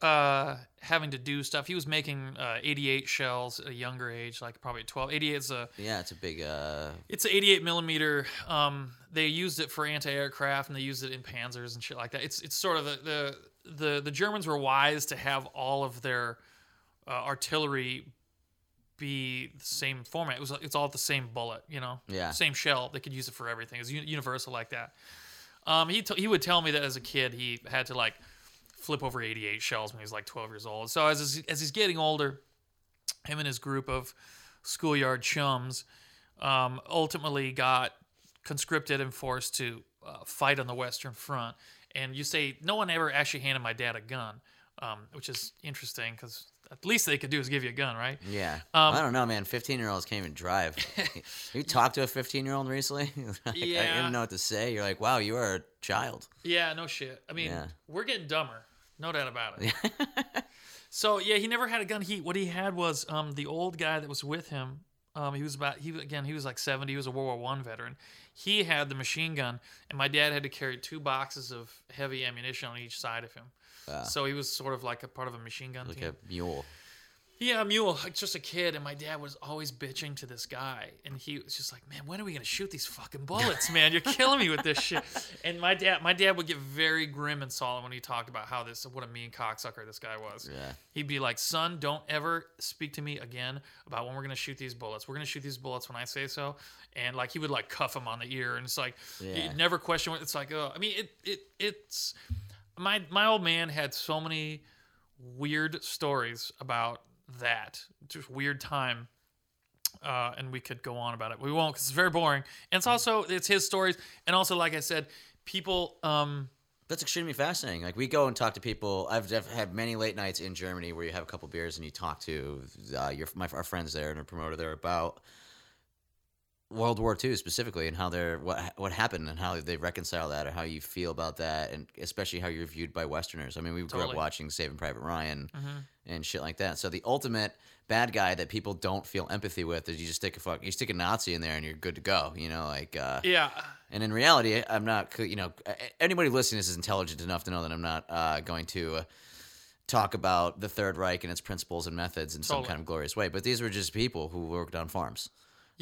uh, having to do stuff. He was making uh, 88 shells at a younger age, like probably 12. 88 is a Yeah, it's a big. uh it's an 88 millimeter. Um, they used it for anti-aircraft and they used it in Panzers and shit like that. It's it's sort of the the the, the Germans were wise to have all of their uh, artillery be the same format. It was it's all the same bullet, you know. Yeah. Same shell. They could use it for everything. It's uni- universal like that. Um, he t- he would tell me that as a kid he had to like flip over 88 shells when he was like 12 years old. So as as he's getting older, him and his group of schoolyard chums um, ultimately got conscripted and forced to uh, fight on the Western Front. And you say no one ever actually handed my dad a gun, um, which is interesting because at least they could do is give you a gun, right? Yeah. Um, I don't know, man. 15 year olds can't even drive. you talked to a 15 year old recently? Like, I didn't know what to say. You're like, wow, you are a child. Yeah, no shit. I mean, Yeah. we're getting dumber, no doubt about it. so yeah, he never had a gun. He what he had was um the old guy that was with him. Um, he was about he again he was like seventy. He was a World War One veteran. He had the machine gun, and my dad had to carry two boxes of heavy ammunition on each side of him. So he was sort of like a part of a machine gun Like team. a mule. Yeah, a mule, like just a kid, and my dad was always bitching to this guy, and he was just like, "Man, when are we gonna shoot these fucking bullets, man? You're killing me with this shit." And my dad, my dad would get very grim and solemn when he talked about how this, what a mean cocksucker this guy was. Yeah. He'd be like, "Son, don't ever speak to me again about when we're gonna shoot these bullets. We're gonna shoot these bullets when I say so." And like he would like cuff him on the ear, and it's like, Yeah. never question what it's like. Oh, I mean, it it it's my my old man had so many weird stories about that just weird time uh, and we could go on about it we won't because it's very boring and it's also it's his stories and also like i said people um That's extremely fascinating. Like we go and talk to people. I've, I've had many late nights in Germany where you have a couple beers and you talk to uh, your my our friends there and a promoter there about World War II specifically and how they're what what happened and how they reconcile that or how you feel about that and especially how you're viewed by Westerners. I mean, we grew up watching Saving Private Ryan and shit like that. So the ultimate bad guy that people don't feel empathy with is you just stick a fuck you stick a Nazi in there and you're good to go. You know, like. Uh, yeah and in reality, I'm not, you know, anybody listening is intelligent enough to know that I'm not uh, going to uh, talk about the Third Reich and its principles and methods in some kind of glorious way. But these were just people who worked on farms.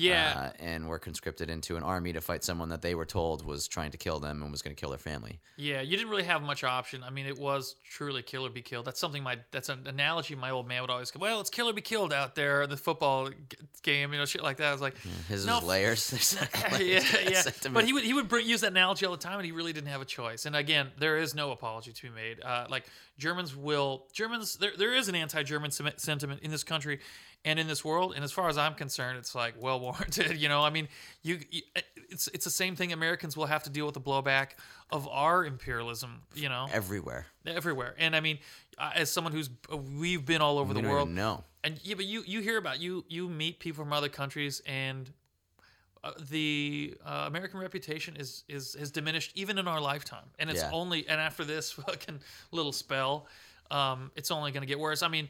Yeah Uh, and were conscripted into an army to fight someone that they were told was trying to kill them and was going to kill their family. yeah you didn't really have much option i mean it was truly kill or be killed that's something my that's an analogy my old man would always go well it's kill or be killed out there the football g- game you know shit like that i was like His No, layers. Layers yeah, yeah. But he would he would bring, use that analogy all the time, and he really didn't have a choice. And again, there is no apology to be made. Uh, like Germans will Germans there there is an anti-German sem- sentiment in this country and in this world. And as far as I'm concerned, it's like well warranted. You know, I mean, you, you it's it's the same thing. Americans will have to deal with the blowback of our imperialism. You know, everywhere. everywhere. And I mean, uh, as someone who's we've been all over We the world, no and yeah, but you you hear about you you meet people from other countries and uh, the uh, American reputation is is has diminished even in our lifetime, and it's Yeah. only and after this fucking little spell, um, it's only going to get worse. I mean.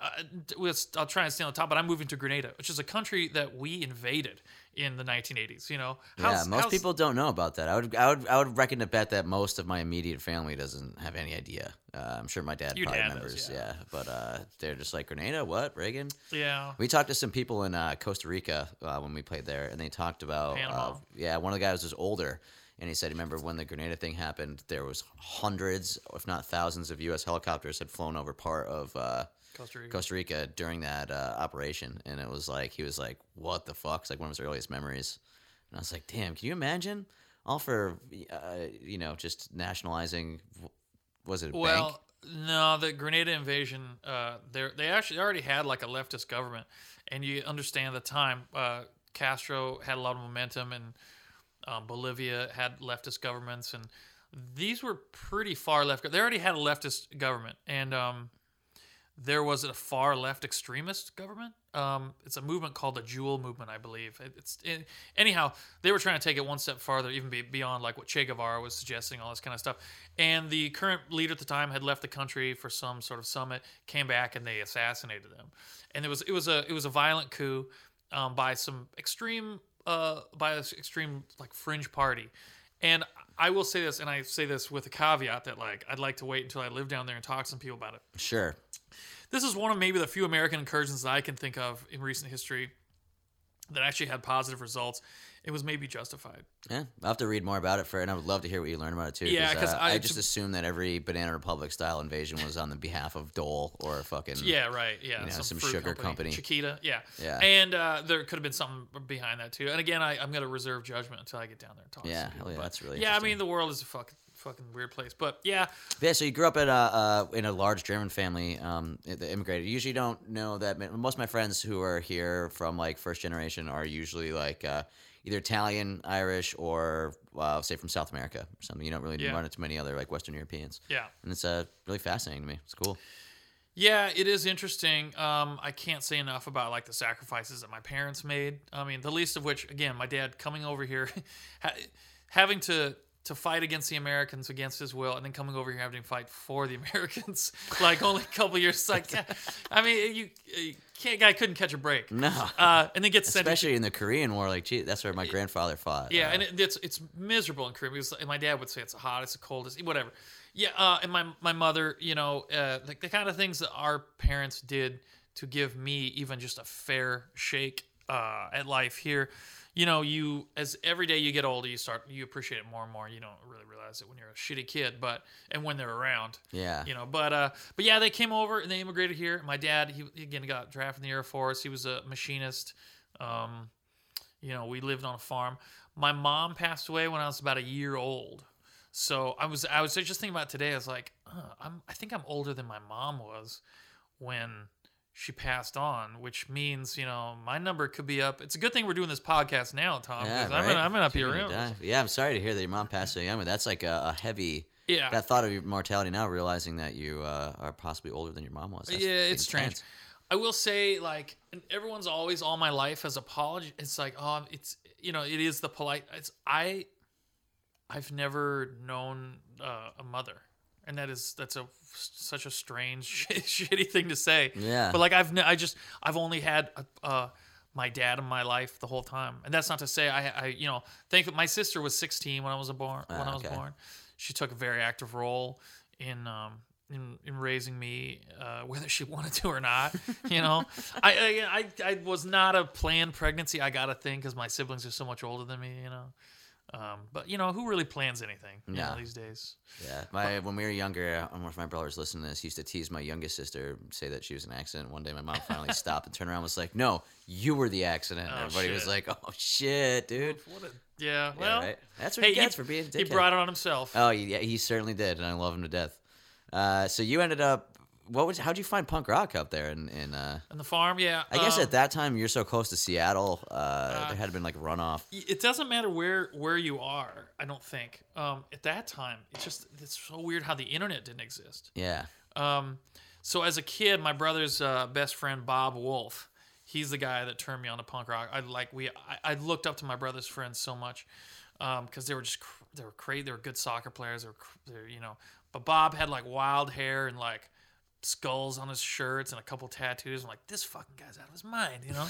Uh, I'll try and stay on top, but I'm moving to Grenada, which is a country that we invaded in the 1980s. You know, Yeah, most how's- people don't know about that. I would, I would, I would reckon to bet that most of my immediate family doesn't have any idea. Uh, I'm sure my dad probably dad remembers. yeah. yeah. but uh, they're just like Grenada, what Reagan? Yeah, We talked to some people in uh, Costa Rica uh, when we played there, and they talked about, Panama. uh, yeah, one of the guys was older, and he said, remember when the Grenada thing happened? There was hundreds, if not thousands, of U.S. helicopters had flown over part of. Costa Rica. Costa Rica during that uh, operation, and it was like he was like, "What the fuck?" It's like one of his earliest memories And I was like, damn, can you imagine? All for, uh, you know, just nationalizing. Was it a Well, bank? no, the Grenada invasion. Uh, they they actually already had like a leftist government, and you understand the time. Uh, Castro had a lot of momentum, and um, Bolivia had leftist governments, and these were pretty far left. They already had a leftist government, and um, there was a far left extremist government. Um, it's a movement called the Jewel Movement, I believe. It, it's it, anyhow, they were trying to take it one step farther, even be, beyond like what Che Guevara was suggesting, all this kind of stuff. And the current leader at the time had left the country for some sort of summit, came back, and they assassinated them. And it was it was a it was a violent coup um, by some extreme uh, by an extreme like fringe party. And I will say this, and I say this with a caveat that like I'd like to wait until I live down there and talk to some people about it Sure. This is one of maybe the few American incursions that I can think of in recent history that actually had positive results. It was maybe justified. Yeah, I'll have to read more about it for, and I would love to hear what you learn about it too. Yeah, 'cause uh, I- I just to- assumed that every Banana Republic style invasion was on the behalf of Dole or fucking Yeah, right. Yeah, know, some fruit sugar company. Chiquita. Yeah, Yeah. And uh, there could have been something behind that too. And again, I, I'm going to reserve judgment until I get down there and talk. to Yeah, some people. yeah, that's really Yeah, I mean, the world is a fucking fucking weird place. But yeah, Yeah, so you grew up in a uh, in a large German family um, that immigrated. You usually don't know that. Most of my friends who are here from like first generation are usually like uh, either Italian, Irish, or uh, say from South America or something. You don't really Yeah. run into many other like Western Europeans. yeah. and it's uh, really fascinating to me. It's cool. Yeah, it is interesting. Um, I can't say enough about like the sacrifices that my parents made. I mean, the least of which, again, my dad coming over here, ha- having to to fight against the Americans against his will, and then coming over here having to fight for the Americans. like only a couple years. Like, I mean, you, you can't. Guy couldn't catch a break. No. Uh, and then gets sent. Especially in the Korean War, like, gee, that's where my grandfather fought. yeah, Uh, and it, it's it's miserable in Korea because and my dad would say it's the hottest, the coldest, whatever. Yeah, uh, and my my mother, you know, uh, like the kind of things that our parents did to give me even just a fair shake uh, at life here. You know, you as every day you get older, you start you appreciate it more and more. You don't really realize it when you're a shitty kid, but and when they're around. yeah, You know, but uh, but yeah, they came over and they immigrated here. My dad, he he again got drafted in the Air Force. He was a machinist. Um, you know, we lived on a farm. My mom passed away when I was about a year old. So I was I was just thinking about today. I was like, uh, I'm I think I'm older than my mom was when she passed on, which means you know my number could be up. It's a good thing we're doing this podcast now, Tom. yeah, 'cause I'm right? gonna I'm gonna be You're gonna around. Yeah, I'm sorry to hear that your mom passed so young, but that's like a, a heavy. Yeah, That thought of your mortality now, realizing that you uh, are possibly older than your mom was. That's yeah, it's strange. I will say, like, and everyone's always all my life has apology. It's like, oh, it's you know, it is the polite. It's I, I've never known uh, a mother, and that is that's a such a strange, shitty thing to say. Yeah. But like, I've I just I've only had uh, my dad in my life the whole time, and that's not to say I, I you know, think that my sister was 16 when I was a born when Ah, I was born. She took a very active role in um in, in raising me, uh, whether she wanted to or not. You know, I, I I I was not a planned pregnancy. I got a thing because my siblings are so much older than me. You know. Um, but you know who really plans anything you know, these days? Yeah, my when we were younger, uh, one of my brothers listening to this he used to tease my youngest sister, say that she was an accident. One day, my mom finally stopped and turned around, and was like, "No, you were the accident." Oh, Everybody was like, "Oh shit, dude." What a yeah. Yeah, Well, right? That's what hey, he gets for being a he brought it on himself. Oh yeah, he certainly did, and I love him to death. Uh, so you ended up. What was? How'd you find punk rock up there? In, in uh, the farm, yeah. I guess um, at that time you're so close to Seattle. Uh, there had been like runoff. it doesn't matter where where you are. I don't think. Um, at that time, it's just it's so weird how the internet didn't exist. Yeah. Um, so as a kid, my brother's uh, best friend Bob Wolf, he's the guy that turned me on to punk rock. I like we I, I looked up to my brother's friends so much because they were just cr- they were crazy. They were good soccer players. They were, they were you know. But Bob had like wild hair and like skulls on his shirts and a couple tattoos. I'm like, this fucking guy's out of his mind, you know.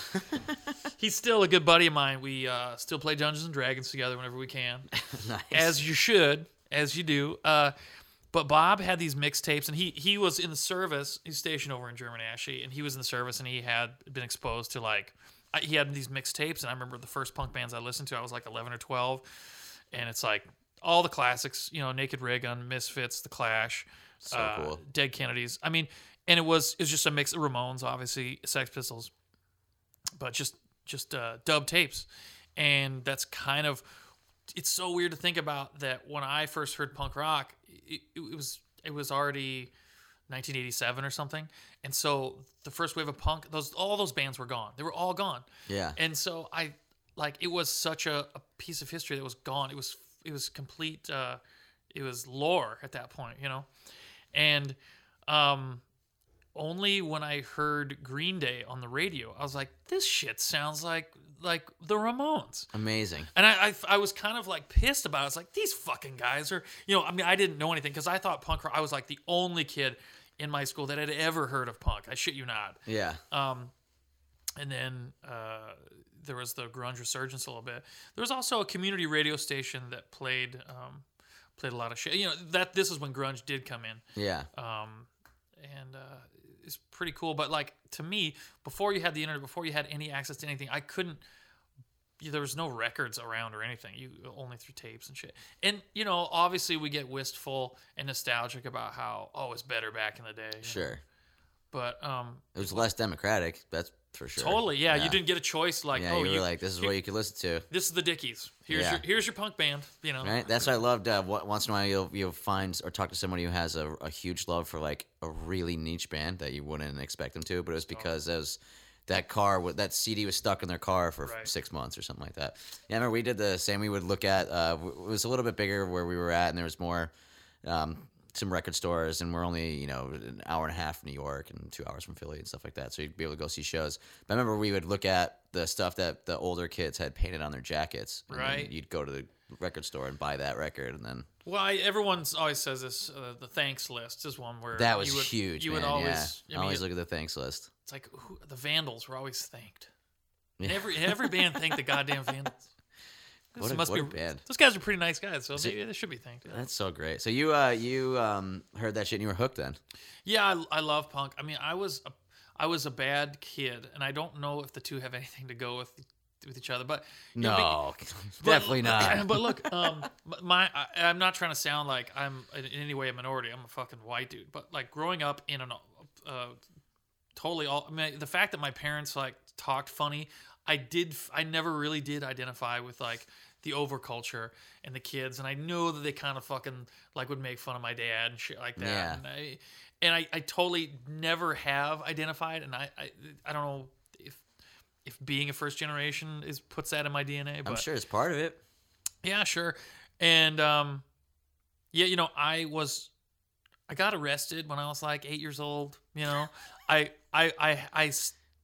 He's still a good buddy of mine. We uh, still play Dungeons and Dragons together whenever we can nice. as you should, as you do. Uh, but Bob had these mixtapes, and he he was in the service. He's stationed over in Germany actually, and he was in the service, and he had been exposed to like I, he had these mixtapes, and I remember the first punk bands I listened to. I was like eleven or twelve, and it's like all the classics, you know, Naked Raygun, Misfits, The Clash, So uh, cool. Dead Kennedys. I mean, and it was it was just a mix of Ramones, obviously, Sex Pistols, but just just uh, dub tapes. and that's kind of it's so weird to think about that when I first heard punk rock, it, it was it was already 1987 or something, and so the first wave of punk, those all those bands were gone. They were all gone. Yeah. And so I like it was such a, a piece of history that was gone. It was it was complete. Uh, it was lore at that point, you know, and um, only when I heard Green Day on the radio, I was like, this shit sounds like like the Ramones. Amazing. And I, I, I was kind of like pissed about it. It's like these fucking guys are, you know, I mean, I didn't know anything because I thought punk rock. I was like the only kid in my school that had ever heard of punk. I shit you not. Yeah. Um, and then uh, there was the grunge resurgence a little bit. There was also a community radio station that played um, played a lot of shit. You know that this is when grunge did come in, Yeah. um, and uh, it's pretty cool. But like to me, before you had the internet, before you had any access to anything, I couldn't. There was no records around or anything. You only through tapes and shit. And you know, obviously, we get wistful and nostalgic about how oh, it's better back in the day. you know? Sure. But um, It was less democratic. That's for sure. Totally, yeah, You didn't get a choice like, Yeah, oh, you you were like, this is here- what you could listen to. This is the Dickies. Here's Yeah. your here's your punk band. You know, Right. That's what I loved. Uh, once in a while, you'll you'll find or talk to somebody who has a, a huge love for like a really niche band that you wouldn't expect them to, but it was because it was that car that CD was stuck in their car for Right. six months or something like that. Yeah, I remember we did the same. We would look at uh, it was a little bit bigger where we were at, and there was more. Um, some record stores, and we're only you know an hour and a half from New York and two hours from Philly and stuff like that. So you'd be able to go see shows. But I remember we would look at the stuff that the older kids had painted on their jackets. and Right. You'd go to the record store and buy that record, and then well, I, everyone's always says this. Uh, the thanks list is one where that was you would, huge. You man. would always, yeah. I mean, always look at the thanks list. it's like who, the Vandals were always thanked. Yeah. Every every band thanked the goddamn Vandals. This What a- must what be a band. Those guys are pretty nice guys, so maybe they should be thanked. Yeah, That's so great. So you uh you um heard that shit and you were hooked then. yeah I, I love punk. I mean, I was a, I was a bad kid, and I don't know if the two have anything to go with with each other, but you know, No, But- definitely not. But look, um, my I, I'm not trying to sound like I'm in any way a minority. I'm a fucking white dude. But like growing up in an uh, totally all. I mean, the fact that my parents like talked funny, I did. I never really did identify with like the overculture and the kids, and I know that they kind of fucking like would make fun of my dad and shit like that. Yeah. And I, and I, I totally never have identified, and I, I, I don't know if if being a first generation is puts that in my DNA. But I'm sure it's part of it. yeah, sure. And um yeah, you know, I was I got arrested when I was like 8 years old, you know. I I I I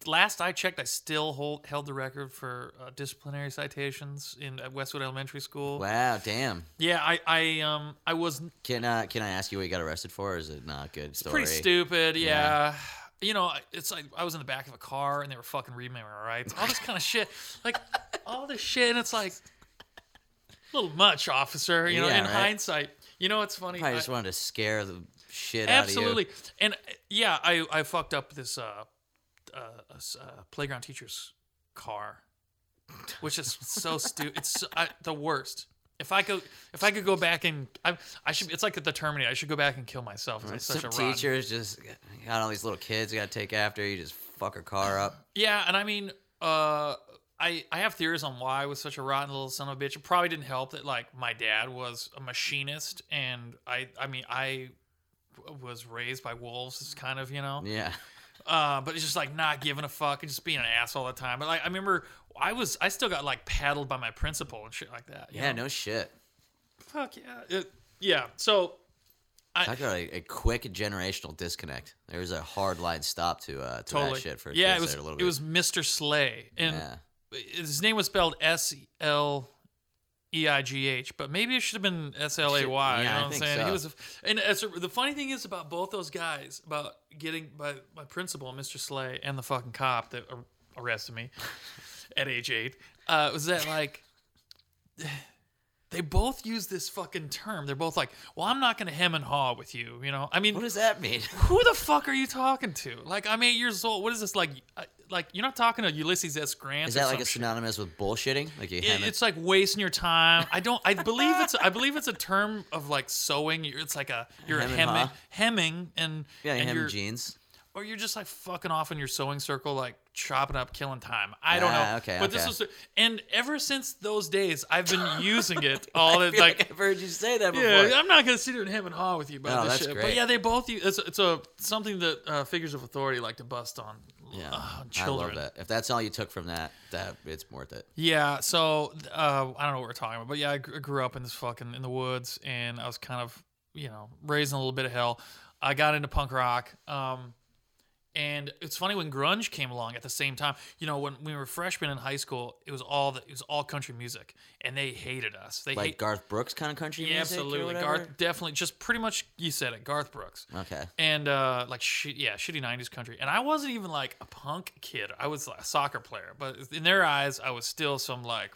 last I checked I still hold held the record for uh, disciplinary citations in at Westwood Elementary School. Wow, damn. Yeah, I I um I was Can uh can I ask you what you got arrested for? Or is it not a good story? pretty stupid. Yeah. Yeah. You know, it's like I was in the back of a car and they were fucking reading my rights. All this kind of shit. Like all this shit and it's like a little much, officer, you know, Yeah, in right. hindsight. You know what's funny? I- just wanted to scare the shit absolutely. out of you. Absolutely, And uh, yeah, I I fucked up this uh uh, s- uh playground teacher's car. Which is so stupid. It's so, I, the worst. If I could, if I could go back and I, I should. It's like the Terminator. I should go back and kill myself. you. I'm such Some a rotten teachers just got all these little kids you got to take after. You just fuck her car up. Yeah, and I mean, uh, I I have theories on why I was such a rotten little son of a bitch. It probably didn't help that like my dad was a machinist, and I I mean I was raised by wolves, It's kind of you know. Yeah. Uh, but it's just like not giving a fuck and just being an ass all the time. But like I remember, I was I still got like paddled by my principal and shit like that. Yeah, know? no shit. fuck yeah, It- yeah. So I got a, a quick generational disconnect. There was a hard line stop to uh to totally. that shit for yeah, kids it was there a little bit. it was Mr. Sleigh, and yeah. his name was spelled S L E I G H, but maybe it should have been S L A Y. Should- You know I what I'm saying? He was, a, and a, the funny thing is about both those guys, about getting by my principal, Mr. Sleigh, and the fucking cop that ar- arrested me at age eight, uh, was that like. They both use this fucking term. They're both like, "Well, I'm not gonna hem and haw with you," you know. I mean, What does that mean? who the fuck are you talking to? Like, I'm eight years old. What is this like? Like, you're not talking to Ulysses S. Grant. Is that like a shit. synonymous with bullshitting? Like you It- it's like wasting your time. I don't. I believe it's. I believe it's a term of like sewing. It's like a you're Hem and hemming, hemming, and yeah, you and hem jeans. Or you're just like fucking off in your sewing circle, like chopping up, killing time. I don't Ah, know. okay, but this was, and ever since those days, I've been using it all the I feel like. like I've heard you say that before. Yeah, I'm not gonna sit here and have and haw with you about No, this that's shit. But yeah, they both use it's, it's a something that uh, figures of authority like to bust on Yeah, uh, I love that. If that's all you took from that, that it's worth it. Yeah, so uh, I don't know what we're talking about, but yeah, I grew up in this fucking in the woods, and I was kind of you know raised in a little bit of hell. I got into punk rock, um, and it's funny when grunge came along at the same time. You know, when we were freshmen in high school, it was all the, it was all country music, and they hated us. They Like hate, Garth Brooks kind of country yeah, music. absolutely? Garth definitely just pretty much you said it, Garth Brooks Okay. and uh like shit yeah shitty 90s country and i wasn't even like a punk kid i was like a soccer player but in their eyes i was still some like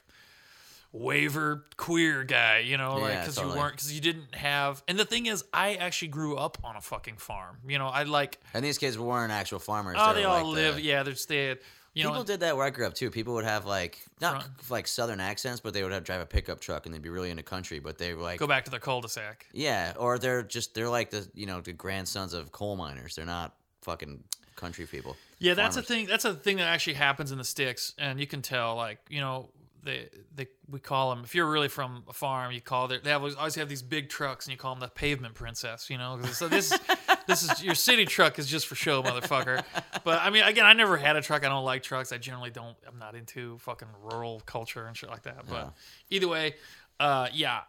waiver queer guy you know like because totally. you weren't because you didn't have and the thing is i actually grew up on a fucking farm you know i like And these kids weren't actual farmers. oh they they all like live the- yeah they're they had, you People know did that where I grew up too. People would have like not Front- like southern accents, but they would have drive a pickup truck and they'd be really into country. But they were like, go back to their cul-de-sac yeah, or they're just they're like the you know the grandsons of coal miners. They're not fucking country people. Yeah, that's a thing. That's a thing that actually happens in the sticks, and you can tell. Like you know, they they we call them. If you're really from a farm, you call their they have, always have these big trucks, and you call them the pavement princess. You know so this this is your city truck is just for show, motherfucker. But I mean, again, I never had a truck. I don't like trucks. I generally don't. I'm not into fucking rural culture and shit like that. But either way, uh, yeah,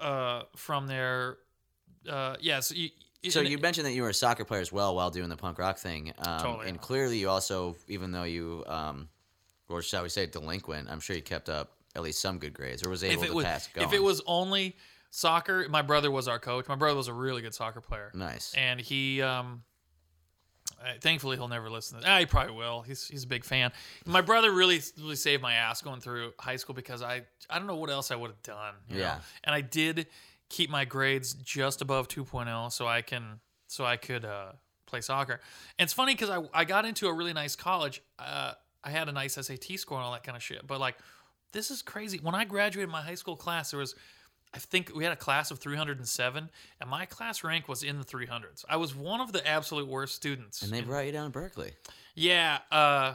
uh, from there, uh, yeah. So you. So you mentioned that you were a soccer player as well while doing the punk rock thing, um, Totally. and clearly you also, even though you, um, or shall we say, delinquent, I'm sure you kept up at least some good grades, or was able to was pass going. if it was only soccer, my brother was our coach. My brother was a really good soccer player, nice, and he um. Thankfully, he'll never listen to that. Ah, he probably will. He's he's a big fan. My brother really really saved my ass going through high school because I I don't know what else I would have done. you Yeah. know? and I did keep my grades just above 2.0, so I can so I could uh, play soccer. And it's funny because I I got into a really nice college. Uh, I had a nice SAT score and all that kind of shit. But like, this is crazy. When I graduated my high school class, there was I think we had a class of 307, and my class rank was in the 300s. I was one of the absolute worst students. and they brought you down to Berkeley. yeah, uh,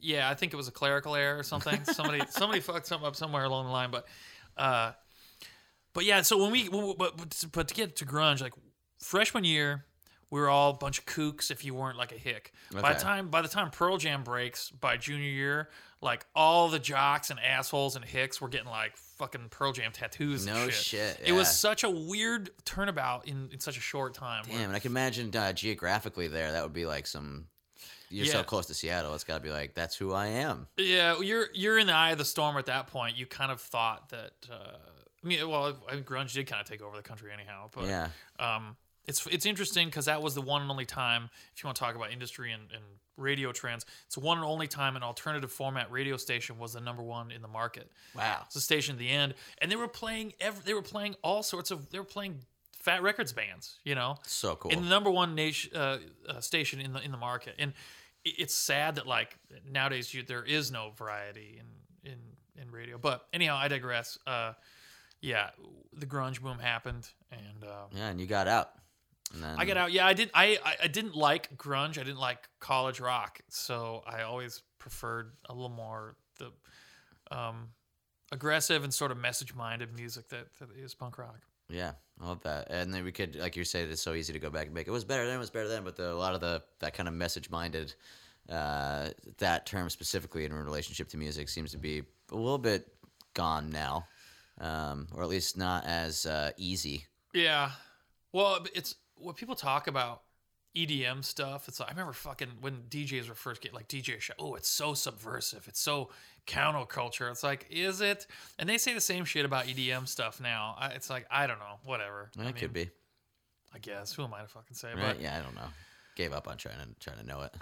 yeah, I think it was a clerical error or something. Somebody somebody fucked something up somewhere along the line, but uh, but yeah. So when we but but to get to grunge, like freshman year, we were all a bunch of kooks. If you weren't like a hick, by the time by the time Pearl Jam breaks by junior year, like all the jocks and assholes and hicks were getting like fucking Pearl Jam tattoos. and No shit. shit, It was such a weird turnabout in in such a short time. where- Damn, and I can imagine uh, geographically there, that would be like some. You're so close to Seattle, it's got to be like that's who I am. Yeah, you're you're in the eye of the storm at that point. You kind of thought that. Uh, I mean, well, grunge did kind of take over the country anyhow. But Yeah, um, it's it's interesting because that was the one and only time. If you want to talk about industry and, and radio trends, it's the one and only time an alternative format radio station was the number one in the market. wow. It's the station at the end, and they were playing. Every, they were playing all sorts of. They were playing Fat Records bands. You know, So cool. in the number one nation uh, uh, station in the in the market, and it- it's sad that like nowadays you, there is no variety in in in radio. But anyhow, I digress. Uh, yeah, the grunge boom happened, and um, yeah, and you got out. And then, I got out. Yeah, I did. I, I I didn't like grunge. I didn't like college rock. So I always preferred a little more the um, aggressive and sort of message minded music that, that is punk rock. Yeah, I love that. And then we could, like you said, it's so easy to go back and make. It was better then. It was better then. But the, a lot of the that kind of message minded, uh, that term specifically in relationship to music seems to be a little bit gone now, um, or at least not as uh, easy. Yeah. Well, it's what people talk about EDM stuff. It's like, I remember fucking when DJs were first getting like DJ show. Oh, it's so subversive. It's so counterculture. It's like, is it? And they say the same shit about EDM stuff now. I, it's like, I don't know. Whatever. It I mean, could be. I guess. Who am I to fucking say? Right? But Yeah, I don't know. Gave up on trying to trying to know it.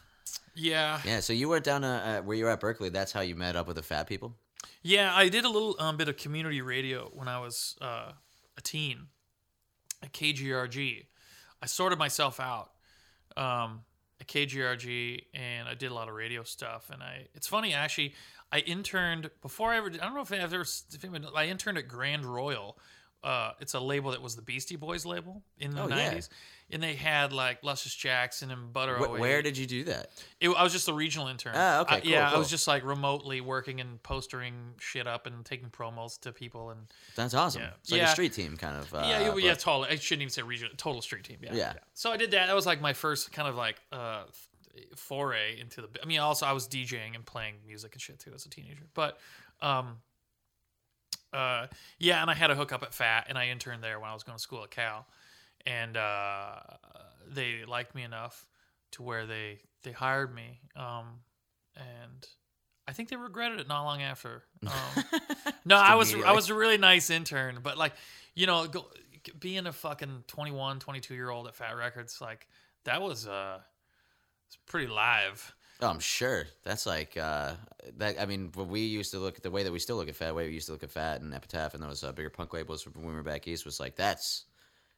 yeah. Yeah. So you went down to uh, where you were at Berkeley. That's how you met up with the fat people. Yeah, I did a little um, bit of community radio when I was uh, a teen at KGRG. I sorted myself out um, at KGRG, and I did a lot of radio stuff. And I, it's funny actually, I interned before I ever. I don't know if I ever. If anyone, I interned at Grand Royal uh, it's a label that was the Beastie Boys label in the Oh, yeah. nineties, and they had like Luscious Jackson and Butter. Wh- where did you do that? It, I was just a regional intern. Ah, okay, I- cool, yeah, I was just like remotely working and postering shit up and taking promos to people and That's awesome. Yeah. It's like Yeah. a street team kind of. Uh, yeah, yeah, yeah, total. I shouldn't even say regional, total street team. Yeah, Yeah. So I did that. That was like my first kind of like uh, foray into the. I mean, also I was DJing and playing music and shit too as a teenager. But, um, uh, yeah, and I had a hookup at Fat, and I interned there when I was going to school at Cal, and uh, they liked me enough to where they they hired me. Um, and I think they regretted it not long after. Um, no, I was I was a really nice intern, but like, you know, go, being a fucking 21, 22 year old at Fat Records, like that was uh, it's pretty live. Oh, I'm sure. That's like uh, that. I mean, we used to look at the way that we still look at Fat, way we used to look at Fat and Epitaph and those uh, bigger punk labels when we were back east was like that's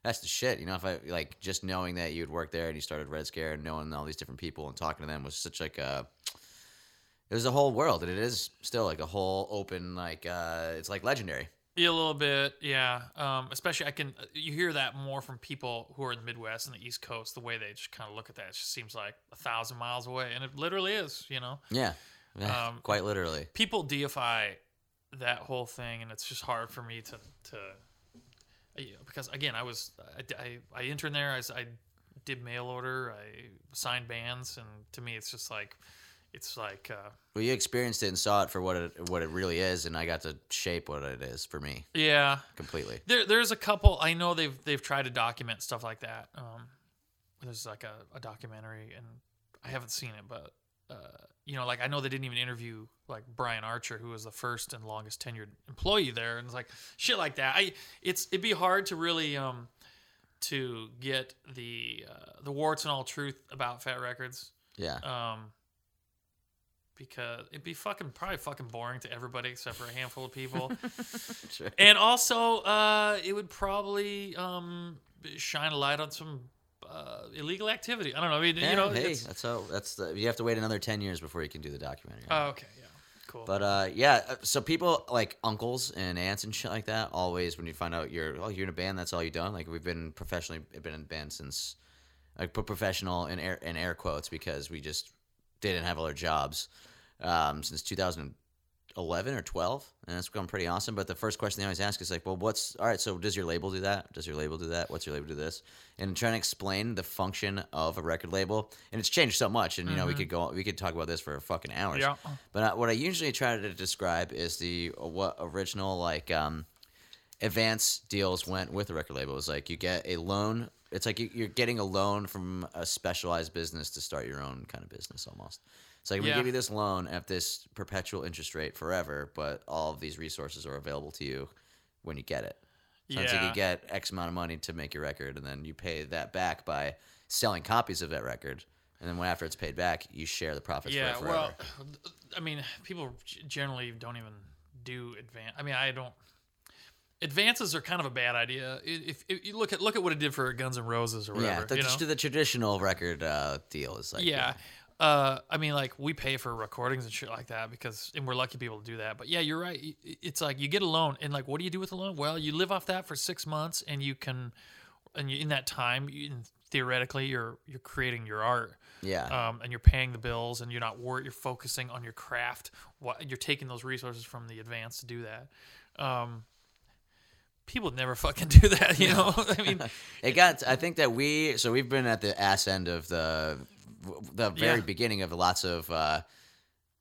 that's the shit. You know, if I like just knowing that you'd work there and you started Red Scare and knowing all these different people and talking to them was such like a it was a whole world and it is still like a whole open like uh, it's like legendary. Yeah, a little bit, yeah. Um, especially I can you hear that more from people who are in the Midwest and the East Coast. The way they just kind of look at that, it just seems like a thousand miles away, and it literally is. You know, Yeah, Yeah, Um, quite literally. people deify that whole thing, and it's just hard for me to to you because again, I was I, I, I interned there. I, I did mail order. I signed bands, and to me, it's just like it's like uh, Well, you experienced it and saw it for what it what it really is, and I got to shape what it is for me yeah. completely. There, there's a couple. I know they've they've tried to document stuff like that. Um, there's like a, a documentary, and I haven't seen it, but uh, you know, like I know they didn't even interview like Brian Archer, who was the first and longest tenured employee there, and it's like shit like that. I it's it'd be hard to really um to get the uh, the warts and all truth about Fat Records. Yeah. Um, because it'd be fucking probably fucking boring to everybody except for a handful of people. Sure. And also, uh, it would probably um, shine a light on some uh, illegal activity. I don't know. I mean, Yeah, you know, hey, that's how. That's the. You have to wait another ten years before you can do the documentary. oh, okay, yeah, cool. But uh, yeah. uh, So people like uncles and aunts and shit like that. Always when you find out you're oh you're in a band, that's all you done. Like we've been professionally been in a band since. I put professional in air in air quotes because we just didn't have other jobs um, since 2011 or 12, and it's gone pretty awesome. But the first question they always ask is like, well, what's all right? So does your label do that? Does your label do that? What's your label do this? And trying to explain the function of a record label, and it's changed so much. And you know, we could go, we could talk about this for fucking hours. Yeah. But uh, what I usually try to describe is the what original like um, advance deals went with the record label. It was like you get a loan. It's like you- you're getting a loan from a specialized business to start your own kind of business almost. It's like we Yeah. give you this loan at this perpetual interest rate forever, but all of these resources are available to you when you get it. So it's like you get X amount of money to make your record, and then you pay that back by selling copies of that record. And then when after it's paid back, you share the profits yeah, for it forever. well, I mean, people generally don't even do advance. I mean, I don't. Advances are kind of a bad idea. If, if you look at look at what it did for Guns N' Roses or whatever, yeah, the, you know? the traditional record uh, deal is like yeah. Uh, I mean, like we pay for recordings and shit like that because, and we're lucky people to do that. But yeah, you're right. It's like you get a loan, and like, what do you do with the loan? Well, you live off that for six months, and you can, and you, in that time, you, theoretically, you're you're creating your art, yeah. um, and you're paying the bills, and you're not worried. You're focusing on your craft. What you're taking those resources from the advance to do that. Um, people never fucking do that, you know. I mean, It got. I think that we. So we've been at the ass end of the, the very Yeah. beginning of lots of uh,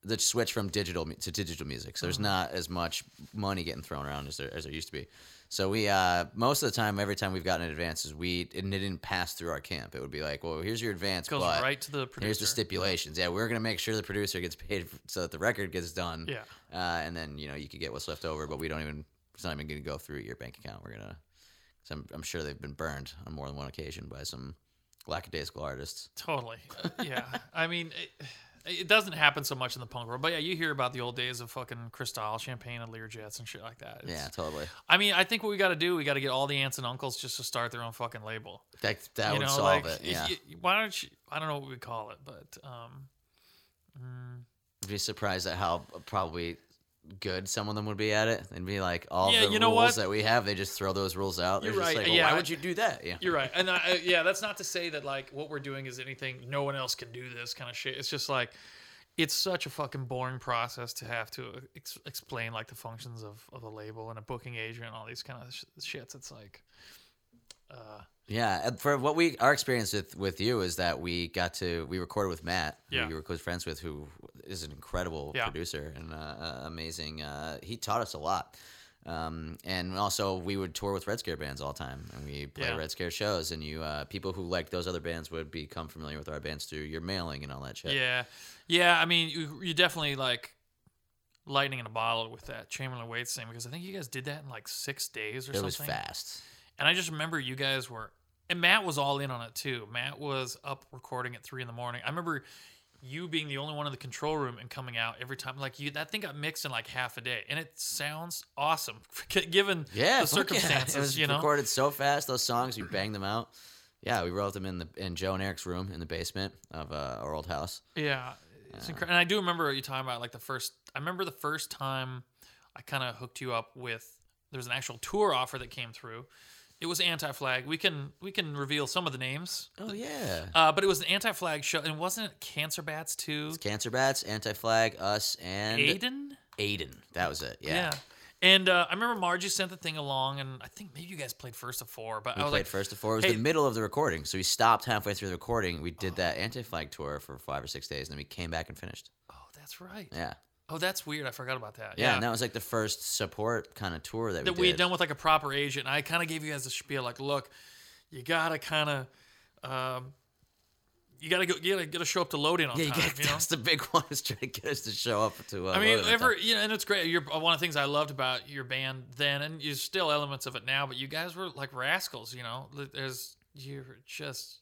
the switch from digital to digital music. So there's Mm-hmm. not as much money getting thrown around as there as there used to be. So we uh, most of the time, every time we've gotten advances, we and it didn't pass through our camp. It would be like, well, here's your advance, goes but right to the producer. here's the stipulations. Yeah, we're gonna make sure the producer gets paid so that the record gets done. Yeah. uh, and then you know you could get what's left over, but we don't even. It's not even gonna go through your bank account. We're gonna. So I'm, I'm sure they've been burned on more than one occasion by some lackadaisical artists. Totally. Uh, yeah. I mean, it, it doesn't happen so much in the punk world, but yeah, you hear about the old days of fucking Cristal, Champagne, and Learjets and shit like that. It's- yeah, totally. I mean, I think what we got to do, we got to get all the aunts and uncles just to start their own fucking label. That that you would know, solve like, it. Yeah, y- y- why don't you? I don't know what we call it, but um, I'd be surprised at how probably good some of them would be at it. They'd be like all Yeah, the you know rules what? that we have. They just throw those rules out. They're You're just right, like, well, yeah, why would you do that? Yeah. You're right, and I, I- yeah, that's not to say that like what we're doing is anything. No one else can do this kind of shit. It's just like it's such a fucking boring process to have to uh, ex- explain like the functions of, of a label and a booking agent and all these kind of sh- shits. It's like, uh, Yeah, for what we our experience with with you is that we got to we recorded with Matt, Yeah. who you were close friends with, who is an incredible Yeah. producer and uh, uh, amazing. Uh, he taught us a lot. Um, and also, we would tour with Red Scare bands all the time, and we play Yeah. Red Scare shows. And you, uh, people who like those other bands, would become familiar with our bands through your mailing and all that shit. yeah, yeah. I mean, you, you definitely like lightning in a bottle with that Chamberlain Waits thing because I think you guys did that in like six days or it something. was fast. And I just remember you guys were, and Matt was all in on it too. Matt was up recording at three in the morning. I remember you being the only one in the control room and coming out every time. Like you, that thing got mixed in like half a day, and it sounds awesome given Yeah, the fuck yeah. circumstances. It was you know, recorded so fast. Those songs, we banged them out. Yeah, we wrote them in the in Joe and Eric's room in the basement of uh, our old house. yeah, it's incredible. And I do remember you talking about like the first. I remember the first time I kind of hooked you up with. There was an actual tour offer that came through. It was Anti-Flag. We can we can reveal some of the names. Oh yeah. Uh, but it was an anti-flag show, and wasn't it Cancer Bats too? Cancer Bats, Anti Flag, us, and Aiden. Aiden. That was it. Yeah. And uh, I remember Margie sent the thing along, and I think maybe you guys played first of four. But We I was played like, first to four. It was hey- the middle of the recording, so we stopped halfway through the recording. We did that Anti Flag tour for five or six days, and then we came back and finished. "Oh, that's right. Yeah. Oh, that's weird. I forgot about that. Yeah, Yeah, and that was like the first support kind of tour that, that we we had done with like a proper agent. And I kind of gave you guys a spiel, like, look, you gotta kind of, um, you gotta go, you gotta, gotta show up to load in on yeah, time. get, you know? that's the big one is trying to get us to show up to. Uh, I mean, ever you know, and it's great. You're one of the things I loved about your band then, and there's still elements of it now. But you guys were like rascals, you know. There's you're just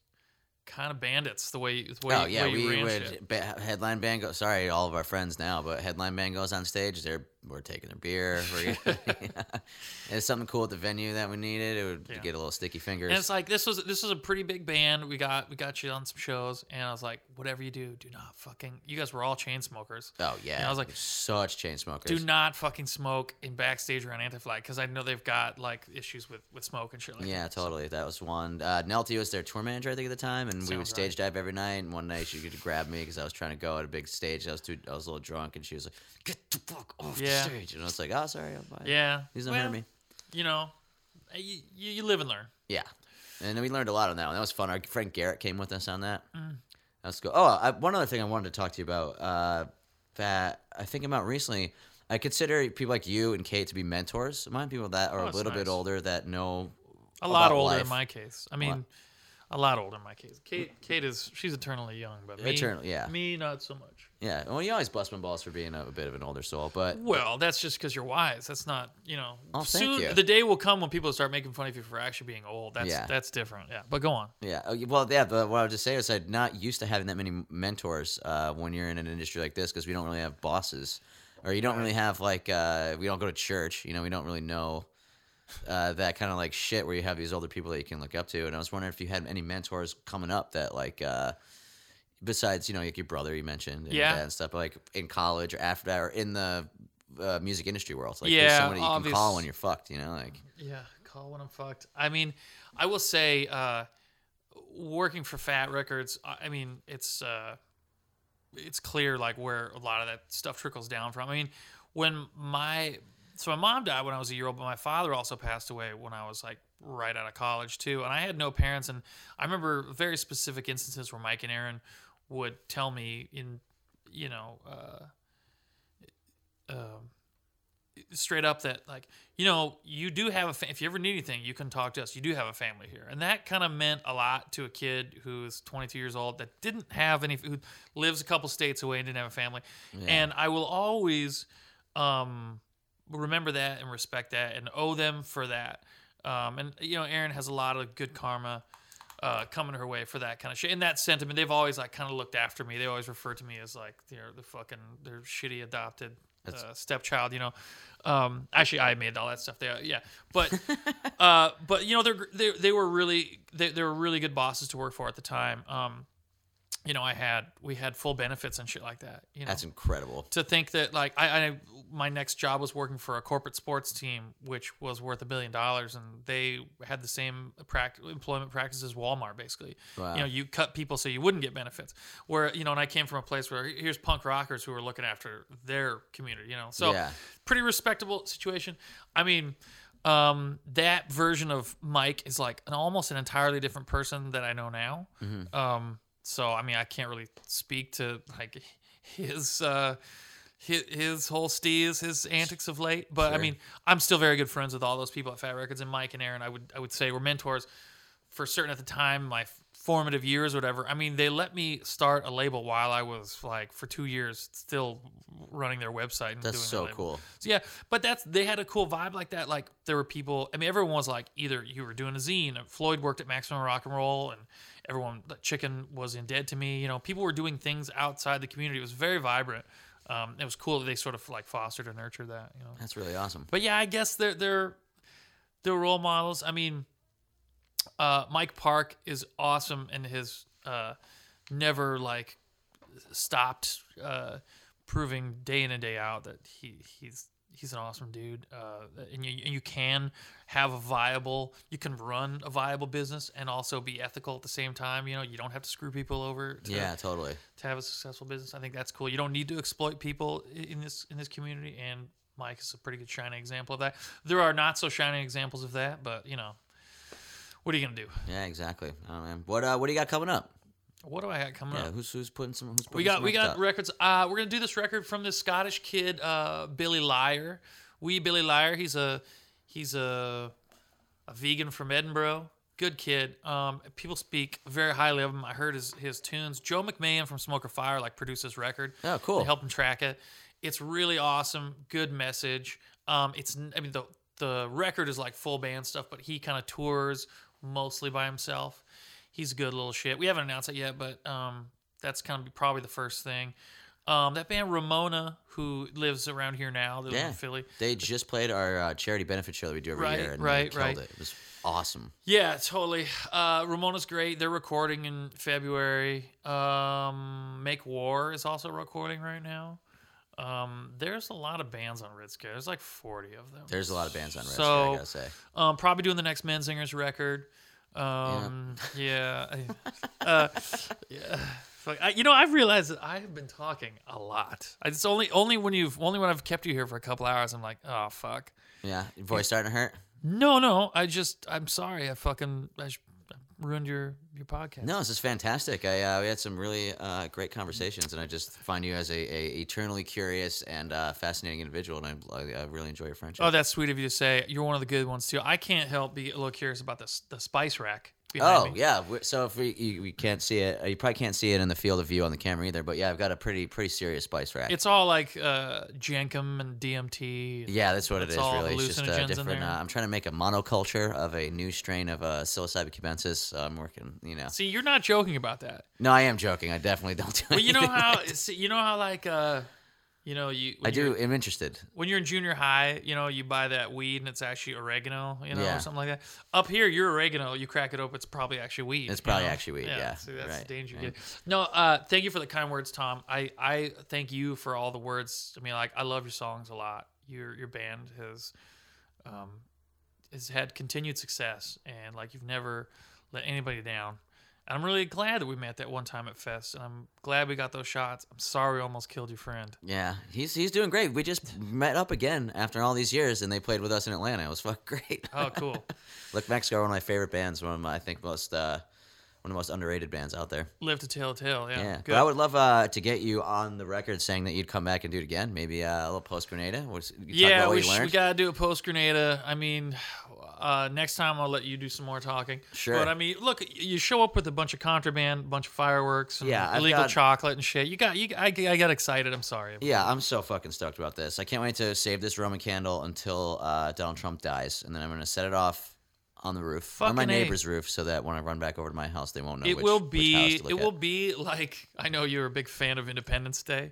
kind of bandits the way the way, Oh yeah, way we would ba- headline band go. Sorry, all of our friends now, but headline band goes on stage. They're we're taking their beer. We're It's something cool at the venue that we needed. It would Yeah. get a little sticky fingers. And it's like this was this was a pretty big band. We got we got you on some shows, and I was like, whatever you do, do not fucking. You guys were all chain smokers. oh yeah, And I was like, such chain smokers. do not fucking smoke in backstage around Anti-Flag because I know they've got like issues with with smoke and shit like Yeah, that. totally. That was one. Uh, Nelty was their tour manager, I think, at the time, and we would Sounds stage dive every night. And one night she could grab me because I was trying to go at a big stage. I was too, I was a little drunk, and she was like, "Get the fuck off Yeah. The stage!" And I was like, "Oh, sorry, I'm fine." Yeah, He's not well, hurting me. You know, you, you, live and learn. Yeah, and then we learned a lot on that one. That was fun. Our friend Garrett came with us on that. Mm. Let's go. Oh, I, one other thing I wanted to talk to you about uh, that I think about recently. I consider people like you and Kate to be mentors of mine. People that are Oh, a that's little bit older that know A lot older life. in my case. I mean, a lot older in my case. Kate, Kate is she's eternally young, but me, Eternal- yeah. me not so much. Yeah, well, you always bust my balls for being a, a bit of an older soul, but Well, that's just because you're wise. That's not, you know. Oh, thank you. the day will come when people start making fun of you for actually being old. That's Yeah. that's different. Yeah, but go on. Yeah. oh, Well, yeah. But what I would just say is I'm not used to having that many mentors uh, when you're in an industry like this because we don't really have bosses, or you don't really have like uh, we don't go to church. You know, we don't really know uh, that kind of like shit where you have these older people that you can look up to. And I was wondering if you had any mentors coming up that like. Uh, Besides, you know, like your brother you mentioned, and, Yeah. and stuff, like in college or after that, or in the uh, music industry world, like there's Yeah, somebody you can call when you're fucked, you know, like Yeah, call when I'm fucked. I mean, I will say, uh, working for Fat Records, I I mean, it's uh, it's clear like where a lot of that stuff trickles down from. I mean, when my so my mom died when I was a year old, but my father also passed away when I was like right out of college too, and I had no parents. And I remember very specific instances where Mike and Erin would tell me in, you know, uh, um, straight up that like you know you do have a fa- if you ever need anything you can talk to us. You do have a family here. And that kind of meant a lot to a kid who's 22 years old that didn't have any who lives a couple states away and didn't have a family. And i will always um remember that and respect that and owe them for that. Um and you know Erin has a lot of good karma uh, coming her way for that kind of shit. And that sentiment, they've always like kind of looked after me. They always refer to me as like they're the fucking their shitty adopted uh, stepchild. You know, um, actually I made all that stuff. There, yeah, but uh, but you know they're they they were really they, they were really good bosses to work for at the time. Um, you know, I had we had full benefits and shit like that. You know, That's incredible. to think that like I, I my next job was working for a corporate sports team which was worth a billion dollars and they had the same practice, employment practices as Walmart basically. Wow. You know, you cut people so you wouldn't get benefits. Where you know, and I came from a place where here's punk rockers who are looking after their community. You know, so Yeah. pretty respectable situation. I mean. Um, that version of Mike is like an almost an entirely different person that I know now. Mm-hmm. Um, so I mean, I can't really speak to like his uh his, his whole steez, his antics of late. But I mean, I'm still very good friends with all those people at Fat Records and Mike and Erin. I would I would say were mentors for certain at the time, my formative years, or whatever. I mean, they let me start a label while I was like for two years still running their website. And That's doing so cool. So yeah, but that's they had a cool vibe like that. Like there were people. I mean, everyone was like either you were doing a zine. Floyd worked at Maximum Rock and Roll, and everyone Chicken was in Dead to Me. You know, people were doing things outside the community. It was very vibrant. Um, it was cool that they sort of like fostered and nurtured that. You know, That's really awesome. but yeah, I guess they're they're they're role models. I mean, uh, Mike Park is awesome and has uh, never like stopped uh, proving day in and day out that he he's he's an awesome dude. Uh, and you and you can have a viable, you can run a viable business and also be ethical at the same time. You know, you don't have to screw people over. To, Yeah, totally. to have a successful business. I think that's cool. You don't need to exploit people in this in this community, and Mike is a pretty good shining example of that. There are not so shining examples of that, but you know, what are you gonna do? Yeah, exactly. Oh, man. What uh, what do you got coming up? What do I got coming up? Yeah, up? who's who's putting some? Who's putting We got some we got top? records. Uh, we're gonna do this record from this Scottish kid, uh, Billy Liar. We Billy Liar. He's a he's a a vegan from Edinburgh. Good kid. Um, people speak very highly of him. I heard his his tunes. Joe McMahon from Smoke or Fire like produced this record. Oh, cool. They help him track it. It's really awesome. Good message. Um, it's I mean the the record is like full band stuff, but he kind of tours mostly by himself. He's a good little shit. We haven't announced it yet, but um, that's kind of probably the first thing. Um, that band Ramona, who lives around here now, they live Yeah. in Philly. They just played our uh, charity benefit show that we do every Right, year, and right, killed right. it. It was awesome. Yeah, totally. Uh, Ramona's great. They're recording in February. Um, Make War is also recording right now. Um, there's a lot of bands on Red Scare. There's like 40 of them. There's a lot of bands on Red So- Scare, I gotta say. Um, probably doing the next Menzingers record. Um, yeah. I- uh, yeah. I, you know, I've realized that I have been talking a lot. It's only only when you've only when I've kept you here for a couple hours. I'm like, oh fuck. Yeah, your voice starting to hurt. No, no. I just I'm sorry. I fucking I ruined your your podcast. No, this is fantastic. I uh, we had some really uh, great conversations, and I just find you as a, a eternally curious and uh, fascinating individual, and I, I, really enjoy your friendship. Oh, that's sweet of you to say. You're one of the good ones too. I can't help be a little curious about the s- the spice rack. Oh me. yeah, so if we you, we can't see it, you probably can't see it in the field of view on the camera either. But yeah, I've got a pretty pretty serious spice rack. It's all like uh, Jenkum and DMT. yeah, that's what it It's Really, it's just uh, different. Uh, I'm trying to make a monoculture of a new strain of uh, psilocybin cubensis. I'm working. You know, See, you're not joking about that. no, I am joking. I definitely don't do. But you know how see, you know how like uh you know you I do. I'm interested. when you're in junior high, you know, you buy that weed and it's actually oregano, you know, Yeah. or something like that. Up here, you're oregano. You crack it open, it's probably actually weed. It's you probably know? actually weed, yeah, See, that's right, the danger. right. No, uh, thank you for the kind words, Tom. I I thank you for all the words. I mean, like I love your songs a lot. Your your band has um has had continued success, and like you've never let anybody down. And I'm really glad that we met that one time at Fest, and I'm glad we got those shots. I'm sorry we almost killed your friend. Yeah, he's he's doing great. We just met up again after all these years, and they played with us in Atlanta. It was fucking great. Oh, cool. Look, Mexico are one of my favorite bands. One of my, I think most uh, one of the most underrated bands out there. Live to tell a tale. Yeah. Yeah, Good. but I would love uh, to get you on the record saying that you'd come back and do it again. Maybe uh, a little post Grenada. yeah, what we, you sh- we gotta do a post Grenada. I mean, uh, next time I'll let you do some more talking. Sure. But I mean, look, you show up with a bunch of contraband, a bunch of fireworks, and Yeah, illegal got- chocolate and shit. You got, you, I, I got excited. I'm sorry. Yeah, I'm so fucking stoked about this. I can't wait to save this Roman candle until uh, Donald Trump dies, and then I'm gonna set it off on the roof, on my Fucking A. neighbor's roof, so that when I run back over to my house, they won't know. It which, will be, house to look it at. will be like I know you're a big fan of Independence Day,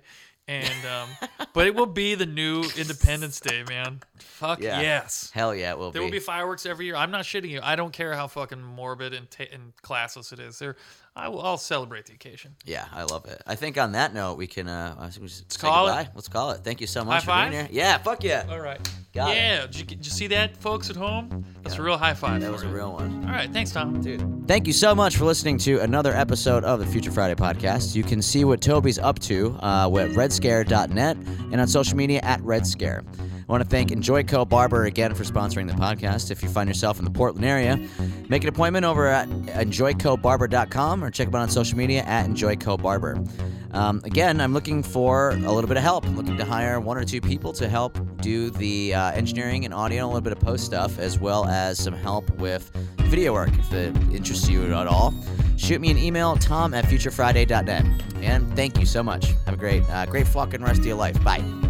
and um, but it will be the new Independence Day, man. Fuck Yeah. yes. Hell yeah, it will be There be. will be fireworks every year. I'm not shitting you. I don't care how fucking morbid and, ta- and classless it is. There, I will, I'll celebrate the occasion. yeah, I love it. I think on that note, we can. Uh, I think we should say call it. Let's call it. Thank you so much High for being five? here. Yeah, fuck yeah. All right. Got it. yeah. Did you, did you see that, folks at home? That's a real high five. That was a real one. All right. Thanks, Tom. Dude. Thank you so much for listening to another episode of the Future Friday podcast. You can see what Toby's up to uh, with redscare.net and on social media at redscare. I want to thank Enjoyco Barber again for sponsoring the podcast. If you find yourself in the Portland area, make an appointment over at enjoycobarber.com or check them out on social media at enjoycobarber. Um, again, I'm looking for a little bit of help. I'm looking to hire one or two people to help do the uh, engineering and audio, a little bit of post stuff, as well as some help with video work if it interests you at all. Shoot me an email, tom at futurefriday.net. And thank you so much. Have a great, uh, great fucking rest of your life. Bye.